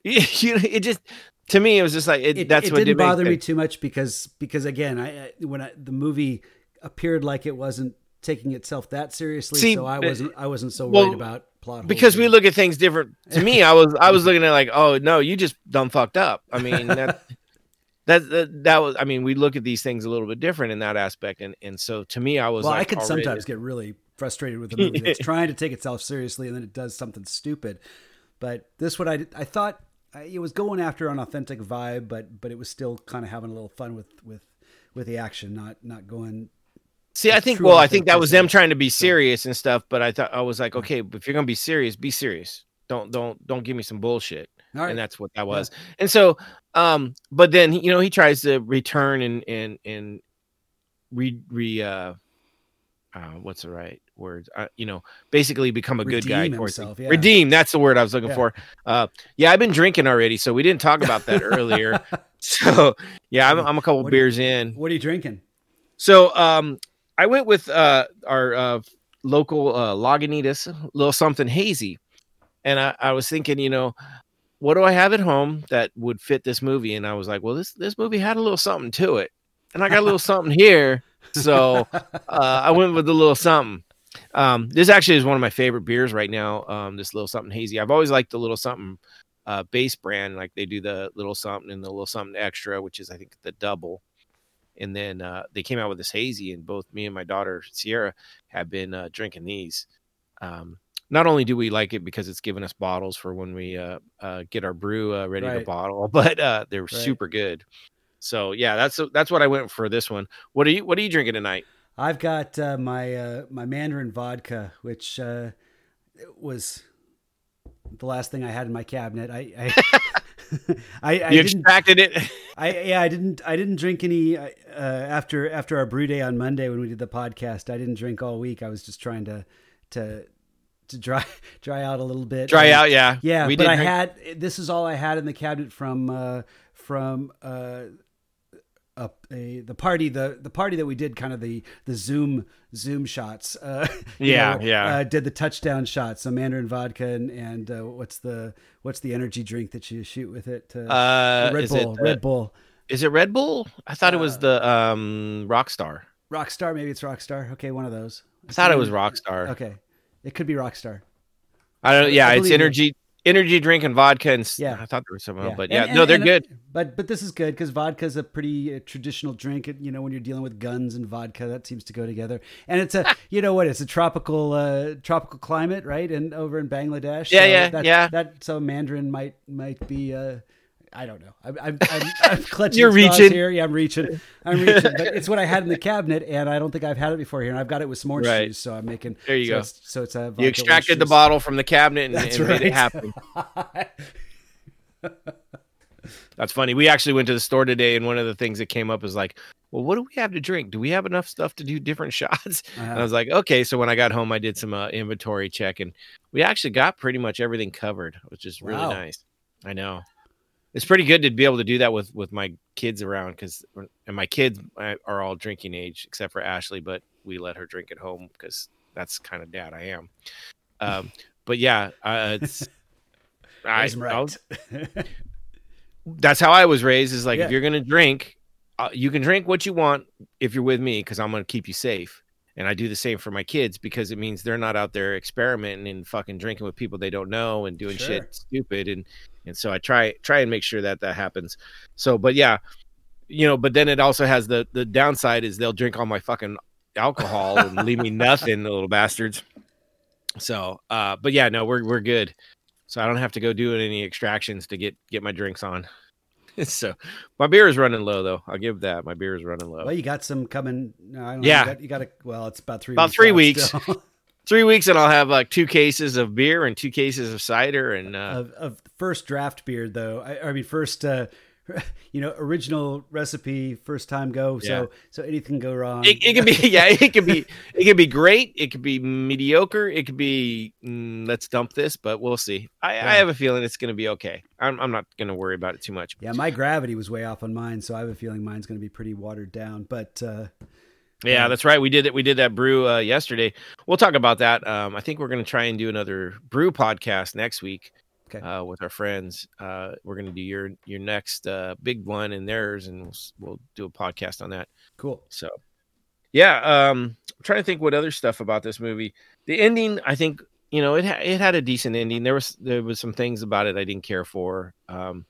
You know, it just to me it was just like it, it that's it what didn't did bother me too much because because again I, I when I, the movie appeared like it wasn't taking itself that seriously See, so I wasn't I wasn't so well, worried about plot because we look at things different. To me I was I was looking at like oh no you just done fucked up. I mean that that, that, that was i mean we look at these things a little bit different in that aspect and and so to me i was well like, i could already... sometimes get really frustrated with a movie that's trying to take itself seriously and then it does something stupid. But this one i i thought it was going after an authentic vibe but but it was still kind of having a little fun with with with the action not not going See, I think well, I think that was them trying to be serious and stuff, but I thought I was like, okay, if you're gonna be serious, be serious. Don't don't don't give me some bullshit. Right. And that's what that was. Yeah. And so um, but then you know he tries to return and and and re re uh, uh what's the right word? Uh, you know, basically become a good guy. Himself, yeah. Redeem. That's the word I was looking yeah. for. Uh, yeah, I've been drinking already, so we didn't talk about that earlier. So yeah, I'm, I'm a couple what beers you, in. What are you drinking? So um, I went with uh our uh local uh Lagunitas, little something hazy, and I, I was thinking, you know, what do I have at home that would fit this movie? And I was like, well, this this movie had a little something to it, and I got a little something here, so uh, I went with a little something. Um, this actually is one of my favorite beers right now. Um, this little something hazy. I've always liked the little something uh, base brand, like they do the little something and the little something extra, which is I think the double. And then uh, they came out with this hazy, and both me and my daughter Sierra have been uh, drinking these. Um, not only do we like it because it's given us bottles for when we uh, uh, get our brew uh, ready right. to bottle, but uh, they're right. super good. So yeah, that's that's what I went for this one. What are you What are you drinking tonight? I've got uh, my uh, my Mandarin vodka, which was the last thing I had in my cabinet. I, I I, I you extracted it. I yeah, I didn't I didn't drink any uh, after after our brew day on Monday when we did the podcast. I didn't drink all week. I was just trying to to to dry dry out a little bit. Dry out, yeah, yeah. We but I had this is all I had in the cabinet from uh, from uh, a, a, the party the the party that we did kind of the the zoom zoom shots uh yeah know, yeah. uh, did the touchdown shots so mandarin vodka and, and uh, what's the what's the energy drink that you shoot with it? Uh, uh red bull red bull. is it red bull? I thought it was uh, the um rockstar. Rockstar maybe it's rockstar. Okay one of those. I thought it was rockstar. Okay it could be Rockstar. I don't. Yeah, I it's energy, energy drink and vodka, and yeah. I thought there was some, yeah. but yeah, and, no, they're and, good. But but this is good because vodka is a pretty uh, traditional drink. You know, when you're dealing with guns and vodka, that seems to go together. And it's a, you know what? It's a tropical uh, tropical climate, right? And over in Bangladesh, yeah, so yeah, that, yeah. That so Mandarin might might be. Uh, I don't know. I'm, I'm, I'm, I'm clutching. You're reaching here. Yeah, I'm reaching. I'm reaching. But it's what I had in the cabinet, and I don't think I've had it before here. And I've got it with s'more right. shoes, so I'm making. There you so go. It's, so it's a. You extracted the bottle from the cabinet and, and right. made it happen. that's funny. We actually went to the store today, and one of the things that came up is like, well, what do we have to drink? Do we have enough stuff to do different shots? Uh-huh. And I was like, okay. So when I got home, I did some uh, inventory check, and we actually got pretty much everything covered, which is really wow. nice. I know it's pretty good to be able to do that with with my kids around because and my kids are all drinking age except for Ashley, but we let her drink at home because that's kind of dad I am. Um, but yeah, uh, it's I, right. that's how I was raised. Is like yeah. if you're gonna drink, uh, you can drink what you want if you're with me because I'm gonna keep you safe. And I do the same for my kids because it means they're not out there experimenting and fucking drinking with people they don't know and doing sure. shit stupid. And and so I try try and make sure that that happens. So, but yeah, you know. But then it also has the the downside is they'll drink all my fucking alcohol and leave me nothing, the little bastards. So, uh, but yeah, no, we're we're good. So I don't have to go doing any extractions to get get my drinks on. so my beer is running low though. I'll give that. My beer is running low. Well, you got some coming. No, yeah, know, you got, to. Well, it's about three. About weeks three weeks. three weeks, and I'll have like two cases of beer and two cases of cider and uh, of, of first draft beer though. I, I mean, first uh, you know, original recipe, first time go. So yeah. so anything can go wrong. It, it can be yeah, it can be it can be great. It could be mediocre. It could be mm, let's dump this, but we'll see. I, yeah. I have a feeling it's going to be okay. I'm I'm not going to worry about it too much. Yeah, my gravity was way off on mine, so I have a feeling mine's going to be pretty watered down. But uh, yeah, that's right. We did it. We did that brew uh, yesterday. We'll talk about that. Um, I think we're going to try and do another brew podcast next week okay. uh, with our friends. Uh, we're going to do your your next uh, big one and theirs, and we'll, we'll do a podcast on that. Cool. So, yeah, um, I'm trying to think what other stuff about this movie. The ending, I think, you know, it ha- it had a decent ending. There was there was some things about it I didn't care for. Um,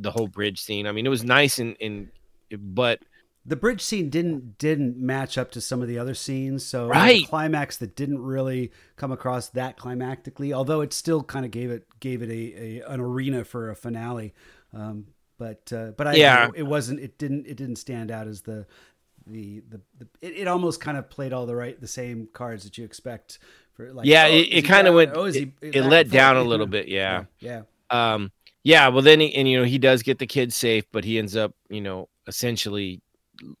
the whole bridge scene. I mean, it was nice and and but the bridge scene didn't didn't match up to some of the other scenes so right. climax that didn't really come across that climactically although it still kind of gave it gave it a, a an arena for a finale. Um, but uh, but I yeah. it, wasn't it didn't it didn't stand out as the the the, the it, it, almost kind of played all the right the same cards that you expect for like yeah oh, it, it kind of went oh, he, it, it let down a little bit yeah. yeah yeah. Um yeah well then he, and you know he does get the kid safe but he ends up you know essentially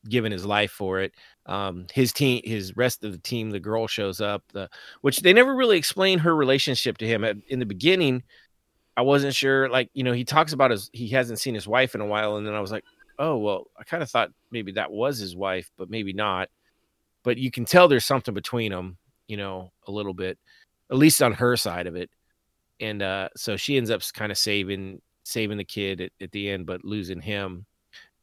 given his life for it. Um, his team, his rest of the team, the girl shows up, the which they never really explain her relationship to him. In the beginning, I wasn't sure. Like you know, he talks about his he hasn't seen his wife in a while, and then I was like, oh well, I kind of thought maybe that was his wife, but maybe not. But you can tell there's something between them, you know, a little bit, at least on her side of it. And uh, so she ends up kind of saving saving the kid at, at the end, but losing him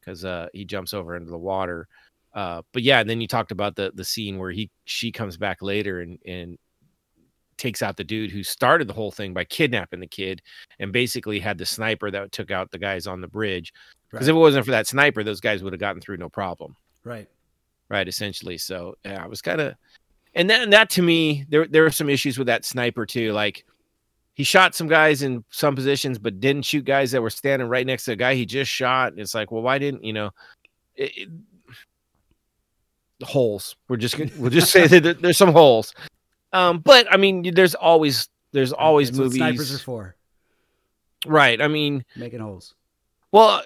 because uh, he jumps over into the water. Uh, but yeah, and then you talked about the the scene where he she comes back later and and takes out the dude who started the whole thing by kidnapping the kid and basically had the sniper that took out the guys on the bridge. Because right. if it wasn't for that sniper, those guys would have gotten through no problem. Right. Right. Essentially. So yeah, I was kind of, and and that to me, there there are some issues with that sniper too. Like he shot some guys in some positions, but didn't shoot guys that were standing right next to the guy he just shot. It's like, well, why didn't you know? It, it, holes. We're just we'll just say that there's some holes. Um, but I mean, there's always there's always That's movies. snipers are for. Right. I mean, making holes. Well,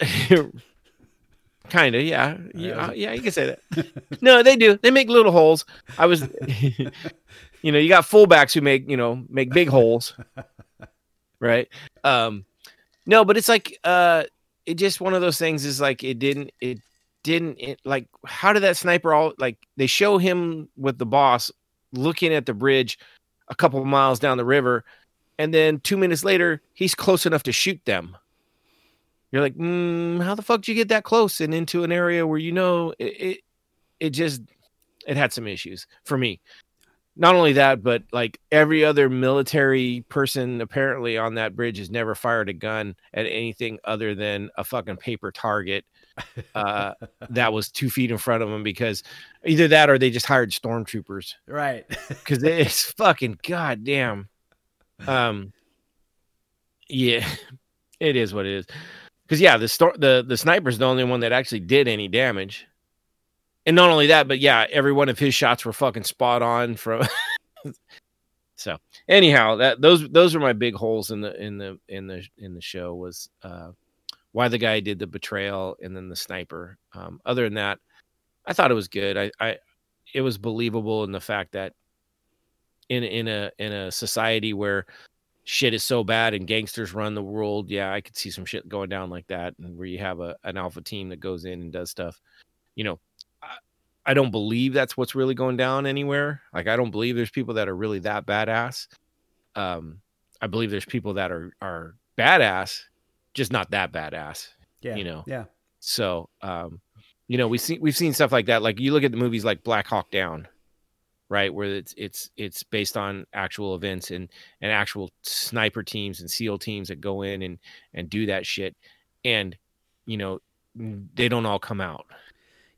kind of. Yeah. Yeah. Yeah. You can say that. no, they do. They make little holes. I was. You know, you got fullbacks who make you know make big holes right? Um, no, but it's like uh, it just one of those things is like it didn't it didn't it like how did that sniper all like they show him with the boss looking at the bridge a couple of miles down the river and then two minutes later he's close enough to shoot them you're like mm, how the fuck did you get that close and into an area where you know it, it, it just it had some issues for me not only that, but like every other military person apparently on that bridge has never fired a gun at anything other than a fucking paper target uh, that was two feet in front of them because either that or they just hired stormtroopers. Right. Because it's fucking goddamn. Um, yeah, it is what it is. Because yeah, the store the the sniper's the only one that actually did any damage and not only that, but yeah, every one of his shots were fucking spot on from. so anyhow, that those those are my big holes in the in the in the in the show was uh why the guy did the betrayal and then the sniper. Um, other than that, I thought it was good. I, I it was believable in the fact that in in a in a society where shit is so bad and gangsters run the world, yeah, I could see some shit going down like that, and where you have a an alpha team that goes in and does stuff. You know, I, don't believe that's what's really going down anywhere. Like I don't believe there's people that are really that badass. Um, I believe there's people that are are badass, just not that badass. Yeah, you know. Yeah. So, um, you know, we see we've seen stuff like that. Like you look at the movies like Black Hawk Down, right, where it's it's it's based on actual events and and actual sniper teams and SEAL teams that go in and and do that shit, and you know, they don't all come out.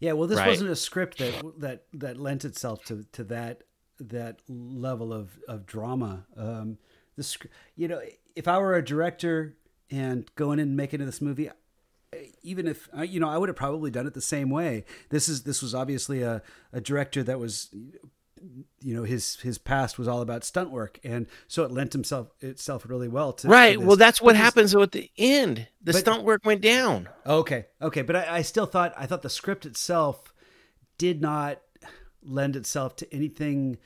Yeah, well, this right? wasn't a script that that that lent itself to to that that level of of drama. Um, the you know, if I were a director and going in and making this movie, even if you know, I would have probably done it the same way. This is this was obviously a, a director that was you know his his past was all about stunt work. And so it lent himself itself really well to right. to well that's what happens at the end. The but, stunt work went down. Okay. Okay. But I, I still thought i thought the script itself did not lend itself to anything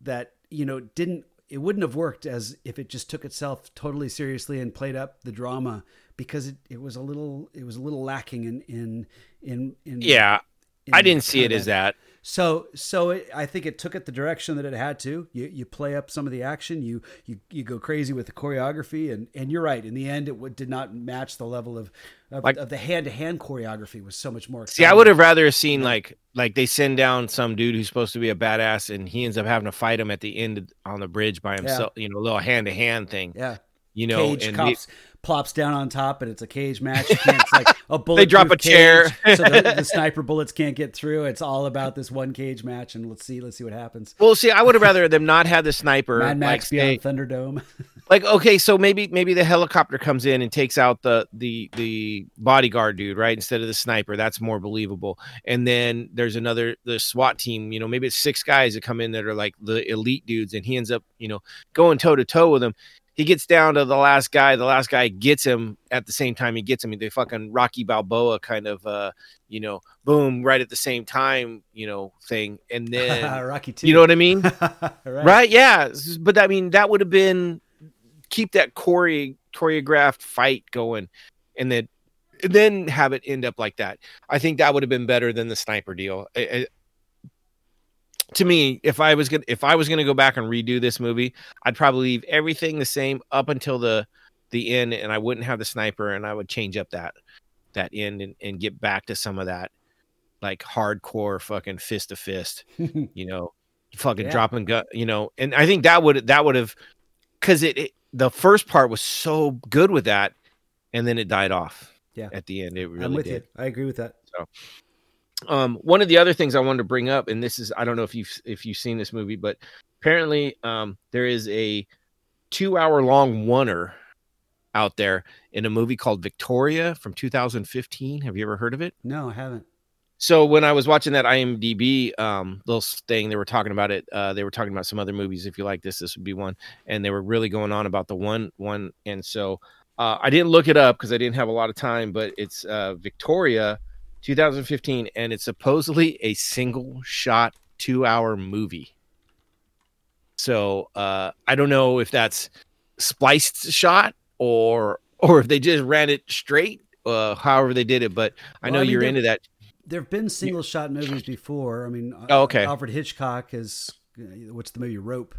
that you know didn't it wouldn't have worked as if it just took itself totally seriously and played up the drama because it, it was a little it was a little lacking in in in, in yeah. in i didn't see it as that so so it, i think it took it the direction that it had to. You you play up some of the action. You you, you go crazy with the choreography. And and you're right. In the end it w- did not match the level of of, like, of the hand-to-hand choreography was so much more exciting. see i would have rather seen like like they send down some dude who's supposed to be a badass and he ends up having to fight him at the end on the bridge by himself yeah. you know a little hand-to-hand thing yeah. you know Cage and cops plops down on top and it's a cage match. It's like a bullet. they drop a chair, so the, the, sniper bullets can't get through. It's all about this one cage match, and let's see, let's see what happens. Well, see, I would have rather them not have the sniper. Mad Max like, Beyond Thunderdome. like, okay, so maybe maybe the helicopter comes in and takes out the the the bodyguard dude, right, instead of the sniper. That's more believable. And then there's another the SWAT team. You know, maybe it's six guys that come in that are like the elite dudes, and he ends up, you know, going toe to toe with them he gets down to the last guy. The last guy gets him at the same time he gets him. The fucking Rocky Balboa kind of, uh, you know, boom, right at the same time, you know, thing. And then Rocky too. You know what I mean? right. right. Yeah. But I mean, that would have been keep that chore- choreographed fight going, and then and then have it end up like that. I think that would have been better than the sniper deal. I, to me, if I was gonna if I was gonna go back and redo this movie, I'd probably leave everything the same up until the the end, and I wouldn't have the sniper, and I would change up that that end and, and get back to some of that like hardcore fucking fist to fist, you know, fucking yeah. dropping gun, you know, and I think that would that would have because it, it the first part was so good with that, and then it died off. Yeah, at the end, it really I'm with did. you. I agree with that. So um, one of the other things I wanted to bring up, and this is I don't know if you've if you've seen this movie, but apparently um, there is a two hour long oneer out there in a movie called Victoria from 2015. Have you ever heard of it? No, I haven't. So when I was watching that IMDb um, little thing, they were talking about it. Uh, they were talking about some other movies. If you like this, this would be one. And they were really going on about the one one. And so uh, I didn't look it up because I didn't have a lot of time. But it's uh, Victoria 2015, and it's supposedly a single shot two hour movie. So uh, I don't know if that's spliced shot or or if they just ran it straight. Uh, however they did it, but I know I mean, you're into that. There have been single shot movies before. I mean, oh, okay. Alfred Hitchcock is what's the movie Rope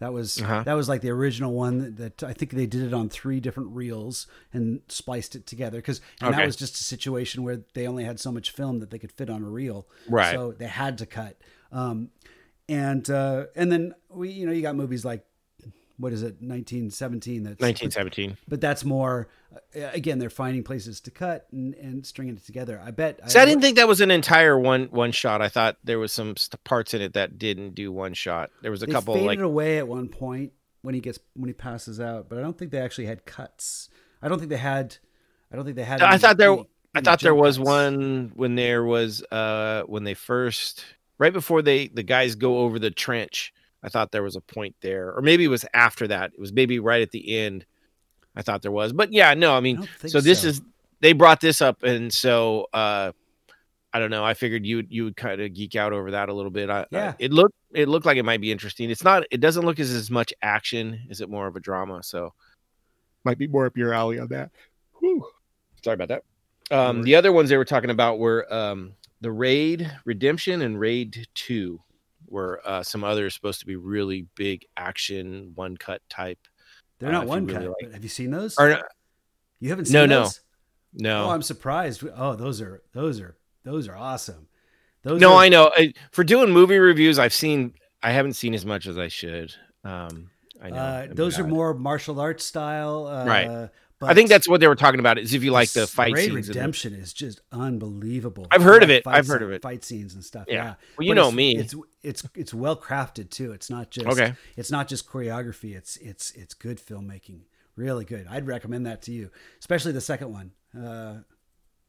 that was uh-huh. that was like the original one that, that, I think they did it on three different reels and spliced it together because okay. that was just a situation where they only had so much film that they could fit on a reel, right? So they had to cut. Um, and uh, and then we you know you got movies like what is it 1917 that's 1917 but that's more uh, again they're finding places to cut and, and stringing it together. I bet See, I, I, didn't think that was an entire one one shot. I thought there was some parts in it that didn't do one shot. There was a couple faded like away at one point when he gets when he passes out but i don't think they actually had cuts. I don't think they had i don't think they had i any, thought there any, i thought there was cuts. one when there was uh when they first right before they the guys go over the trench I thought there was a point there, or maybe it was after that. It was maybe right at the end. I thought there was, but yeah, no. I mean, I so this so. is they brought this up, and so uh, I don't know. I figured you you would kind of geek out over that a little bit. I, yeah, I, it looked it looked like it might be interesting. It's not. It doesn't look as as much action. Is it more of a drama? So might be more up your alley on that. Whew. Sorry about that. Um, the other ones they were talking about were um, the Raid Redemption and Raid Two, were uh, some others supposed to be really big action one cut type. They're not uh, one cut. Really like... have you seen those? Or, you haven't seen no, those? No, no. Oh, I'm surprised. Oh, those are those are those are awesome. Those no, are... I know. I, for doing movie reviews, I've seen. I haven't seen as much as I should. Um, I know. Uh, those are more martial arts style, uh, right? But I think that's what they were talking about. Is if you like the fight Raid scenes. Redemption is just unbelievable. I've heard of it. I've heard of it. Fight scenes and stuff. Yeah. yeah. Well, you but know it's, me. It's it's it's well crafted too. It's not just okay. It's not just choreography. It's it's it's good filmmaking. Really good. I'd recommend that to you, especially the second one. Uh,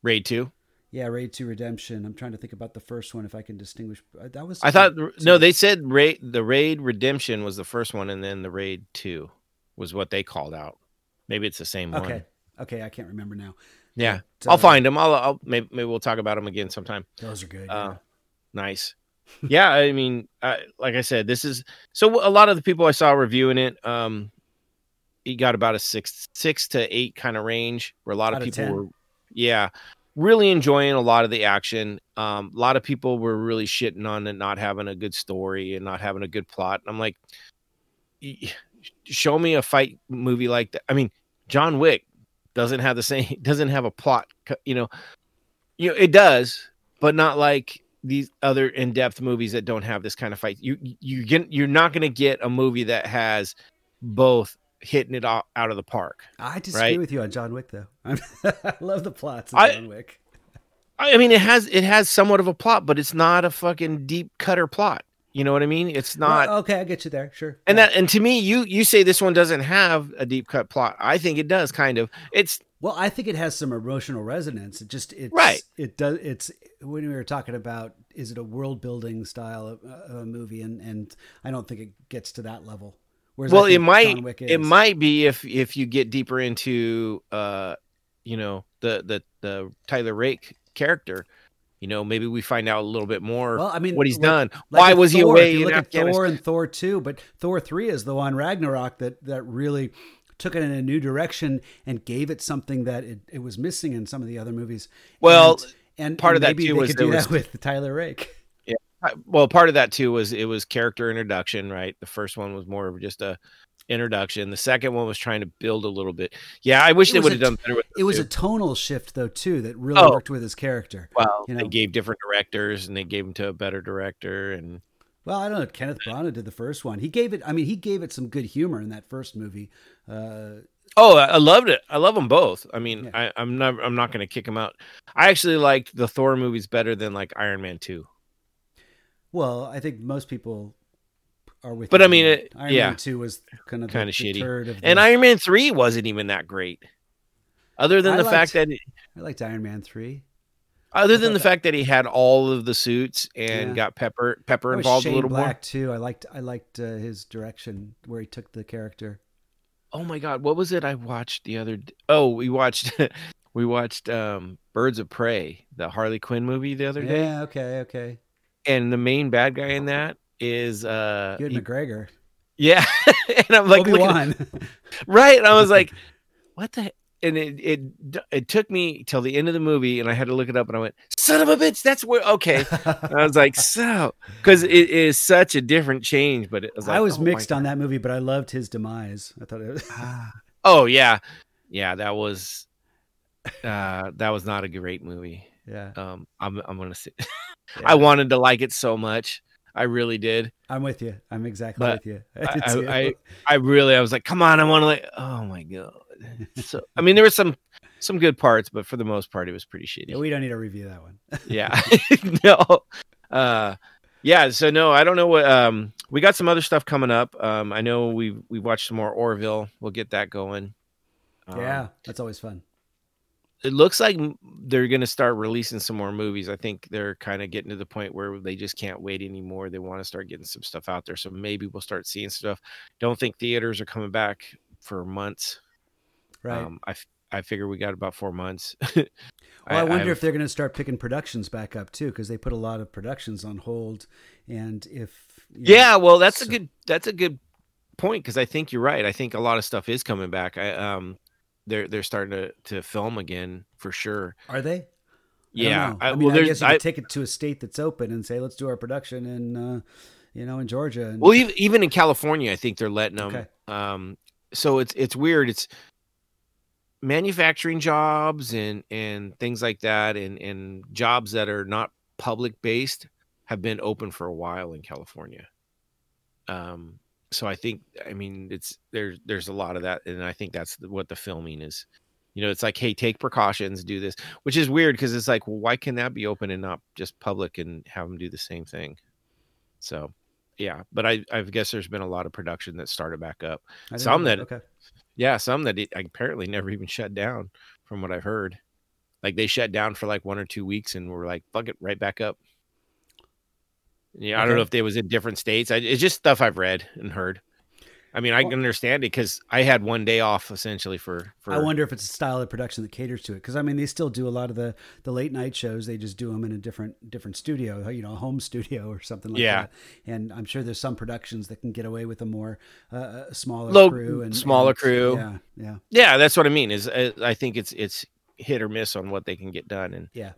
Raid two. Yeah, Raid Two Redemption. I'm trying to think about the first one if I can distinguish. Uh, that was. I thought no. They said Raid the Raid Redemption was the first one, and then the Raid Two was what they called out. Maybe it's the same okay. one. Okay, Okay. I can't remember now. Yeah, but, I'll uh, find them. I'll, I'll maybe, maybe we'll talk about them again sometime. Those are good. Uh, nice. yeah, I mean, I, like I said, this is so. A lot of the people I saw reviewing it, um, he got about a six, six to eight kind of range, where a lot of people were, yeah, really enjoying a lot of the action. Um, a lot of people were really shitting on it not having a good story and not having a good plot. And I'm like, show me a fight movie like that. I mean, John Wick doesn't have the same doesn't have a plot you know you know it does but not like these other in-depth movies that don't have this kind of fight you you get you're not going to get a movie that has both hitting it out, of the park i disagree right? with you on john wick though i love the plots of john wick I mean, it has it has somewhat of a plot, but it's not a fucking deep cutter plot. You know what I mean? It's not well, okay. I get you there. Sure. And yeah. that and to me, you you say this one doesn't have a deep cut plot. I think it does. Kind of. It's well, I think it has some emotional resonance. It just it's right. It does. It's when we were talking about is it a world building style of, uh, of a movie, and and I don't think it gets to that level. Whereas well, it might it might be if if you get deeper into uh you know the the the Tyler Rake character you know, maybe we find out a little bit more. Well, I mean, what he's like, done. Like Why was Thor, he away? If you look at Thor and Thor two, but Thor three is the one Ragnarok that that really took it in a new direction and gave it something that it, it was missing in some of the other movies. Well, and, and part and of that too was could do was, that with Tyler Rake. Yeah. Uh, well, part of that too was it was character introduction, right? The first one was more of just a introduction. The second one was trying to build a little bit. Yeah, I wish they would have done better with it. was two. a tonal shift though too that really oh. worked with his character. Well, you know? they gave different directors and they gave him to a better director and well, I don't know. Kenneth Branagh did the first one. He gave it. I mean, he gave it some good humor in that first movie. Uh, oh, I loved it. I love them both. I mean, yeah. I, am not. I'm not going to kick them out. I actually liked the Thor movies better than like Iron Man two. Well, I think most people are with. But I mean, it, Iron yeah, Man Two was kind of kind of shitty, of and. Iron Man Three wasn't even that great. Other than I the liked, fact that I liked Iron Man Three. Other than the that... fact that he had all of the suits and yeah. got Pepper Pepper involved Shane a little Black more too. I liked I liked uh, his direction where he took the character. Oh my god, what was it I watched the other? D- oh, we watched we watched um Birds of Prey, the Harley Quinn movie the other day. Yeah, okay, okay. And the main bad guy in that is uh Good McGregor. Yeah. and I'm like, Obi-Wan. right. And I was like, what the? And it, it it took me till the end of the movie, and I had to look it up, and I went, "Son of a bitch, that's where." Okay, I was like, "So," because it is such a different change. But it was like, I was oh mixed on that movie, but I loved his demise. I thought it was. oh yeah, yeah, that was, uh, that was not a great movie. Yeah. Um, I'm I'm gonna say, yeah. I wanted to like it so much, I really did. I'm with you. I'm exactly but with you. I, I, I, I, really, I was like, come on, I want to like, oh my god. So, I mean, there were some some good parts, but for the most part, it was pretty shitty. Yeah, we don't need to review that one. yeah, no, uh, yeah. So no, I don't know what. Um, we got some other stuff coming up. Um, I know we we watched some more Orville. We'll get that going. Um, yeah, that's always fun it looks like they're going to start releasing some more movies. I think they're kind of getting to the point where they just can't wait anymore. They want to start getting some stuff out there. So maybe we'll start seeing stuff. Don't think theaters are coming back for months. Right. Um, I, I figure we got about four months. well, I, I wonder I if they're going to start picking productions back up too, because they put a lot of productions on hold. And if yeah, know, well, that's so. a good that's a good point because I think you're right. I think a lot of stuff is coming back. I um, they're they're starting to to film again for sure. Are they? Yeah. I, I, mean, well, I guess you could take it to a state that's open and say, let's do our production in, uh, you know, in Georgia. And... Well, even, even in California, I think they're letting them. Okay. Um, so it's it's weird. It's manufacturing jobs and and things like that, and and jobs that are not public based have been open for a while in California. Um, so I think I mean it's there's there's a lot of that, and I think that's what the filming is. You know, it's like, hey, take precautions, do this, which is weird because it's like, well, why can that be open and not just public and have them do the same thing? So, yeah, but I I guess there's been a lot of production that started back up. Some that, okay. yeah, some that it, apparently never even shut down, from what I've heard. Like they shut down for like one or two weeks and were like, fuck it, right back up. Yeah, okay. I don't know if they was in different states. I, it's just stuff I've read and heard. I mean, I can understand it because I had one day off essentially for, for. I wonder if it's a style of production that caters to it because I mean they still do a lot of the the late night shows. They just do them in a different different studio, you know, a home studio or something like yeah. that. And I'm sure there's some productions that can get away with a more uh, smaller Low, crew and smaller and, crew. Yeah, yeah, yeah. That's what I mean. Is uh, I think it's it's hit or miss on what they can get done. And yeah,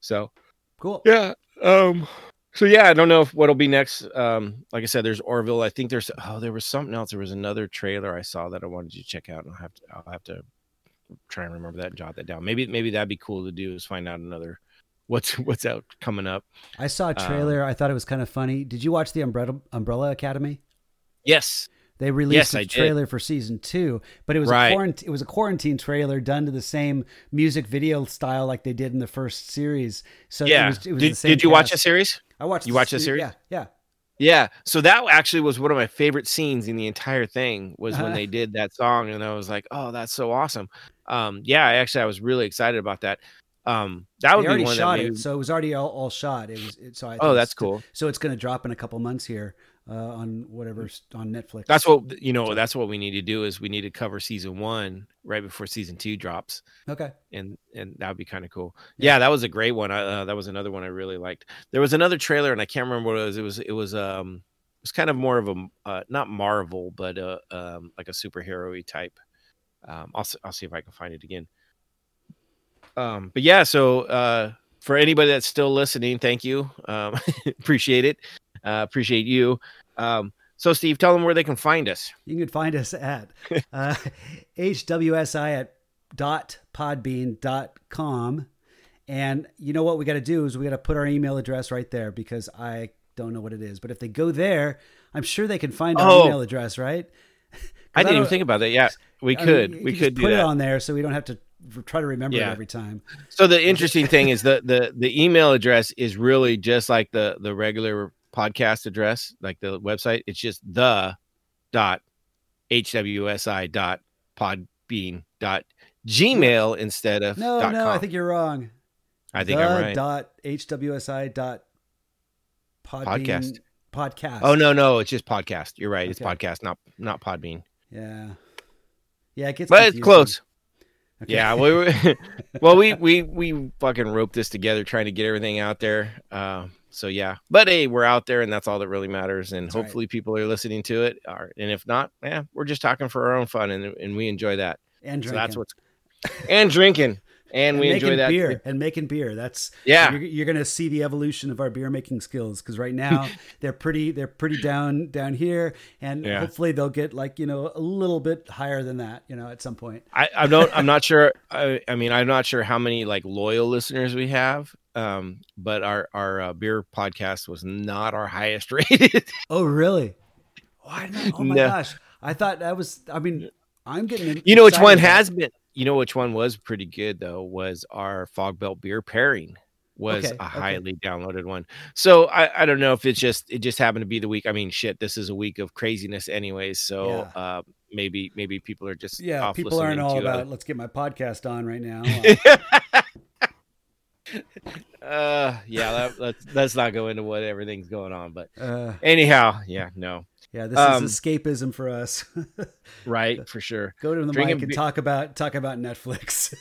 so cool. Yeah. Um so yeah, I don't know if what'll be next. Um, like I said, there's Orville. I think there's oh, there was something else. There was another trailer I saw that I wanted you to check out, and I'll have to I'll have to try and remember that and jot that down. Maybe maybe that'd be cool to do is find out another what's what's out coming up. I saw a trailer. Um, I thought it was kind of funny. Did you watch the Umbrella Umbrella Academy? Yes. They released yes, a trailer for season two, but it was right. a quarantine. It was a quarantine trailer done to the same music video style like they did in the first series. So yeah, it was, it was did, did you cast. watch the series? I watched. You watched the series? Yeah, yeah, yeah. So that actually was one of my favorite scenes in the entire thing was when they did that song, and I was like, "Oh, that's so awesome." Um, yeah, actually, I was really excited about that. Um, that would they be one shot that it, so it was already all, all shot. It was it, so. I oh, that's cool. So it's going to drop in a couple months here uh, on whatever on Netflix. That's what you know. That's what we need to do is we need to cover season one right before season two drops. Okay, and and that would be kind of cool. Yeah. yeah. that was a great one. I, uh, that was another one I really liked. There was another trailer, and I can't remember what it was. It was it was um it was kind of more of a uh, not Marvel, but uh, um like a superhero type. Um, I'll I'll see if I can find it again. Um, but yeah, so uh, for anybody that's still listening, thank you. Um, appreciate it. Uh, appreciate you. Um, so, Steve, tell them where they can find us. You can find us at uh, hwsi at dot podbean dot com. And you know what we got to do is we got to put our email address right there because I don't know what it is. But if they go there, I'm sure they can find our oh. email address, right? I didn't I even think about that. Yeah, we I could. Mean, we could put it on there so we don't have to try to remember yeah. it every time. So the interesting thing is that the the email address is really just like the the regular podcast address, like the website. It's just the dot hwsi dot podbean dot gmail instead of no no. com. I think you're wrong. I think the I'm right. Dot hwsi dot podbean, podcast podcast. Oh no no, it's just podcast. You're right. It's podcast, not not Podbean. Yeah, yeah. It gets but confusing. it's close. Okay. Yeah, we, well, we we we fucking roped this together, trying to get everything out there. Uh, so yeah, but hey, we're out there, and that's all that really matters. And that's hopefully, right. people are listening to it. And if not, yeah, we're just talking for our own fun, and and we enjoy that. And drinking. So that's what's and drinking and, and we enjoy that beer and making beer. That's yeah. You're, you're going to see the evolution of our beer making skills because right now they're pretty they're pretty down down here, and yeah. hopefully they'll get like you know a little bit higher than that. You know, at some point. I I don't I'm not sure. I, I mean I'm not sure how many like loyal listeners we have. Um, but our our uh, beer podcast was not our highest rated. oh really? Why not? Oh my no. gosh! I thought that was. I mean, I'm getting. You know which one has been you know which one was pretty good though was our fog belt beer pairing was okay, a highly okay. downloaded one. So I, I don't know if it's just it just happened to be the week. I mean, shit, this is a week of craziness anyways. So yeah. uh, maybe maybe people are just yeah, people aren't all about other... let's get my podcast on right now. uh, yeah, that, let's let's not go into what everything's going on. But uh, anyhow, yeah, no. Yeah, this um, is escapism for us. right, for sure. Go to the drink mic and, and talk about talk about Netflix.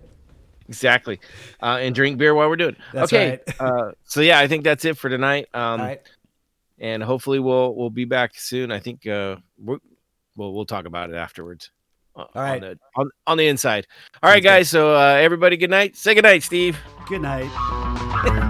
exactly, uh, and drink beer while we're doing. It. That's okay, right. uh, so yeah, I think that's it for tonight. Um, right. And hopefully we'll we'll be back soon. I think uh, we'll we'll talk about it afterwards. Uh, All right, on the, on, on the inside. All right, guys. So uh, everybody, good night. Say good night, Steve. Good night.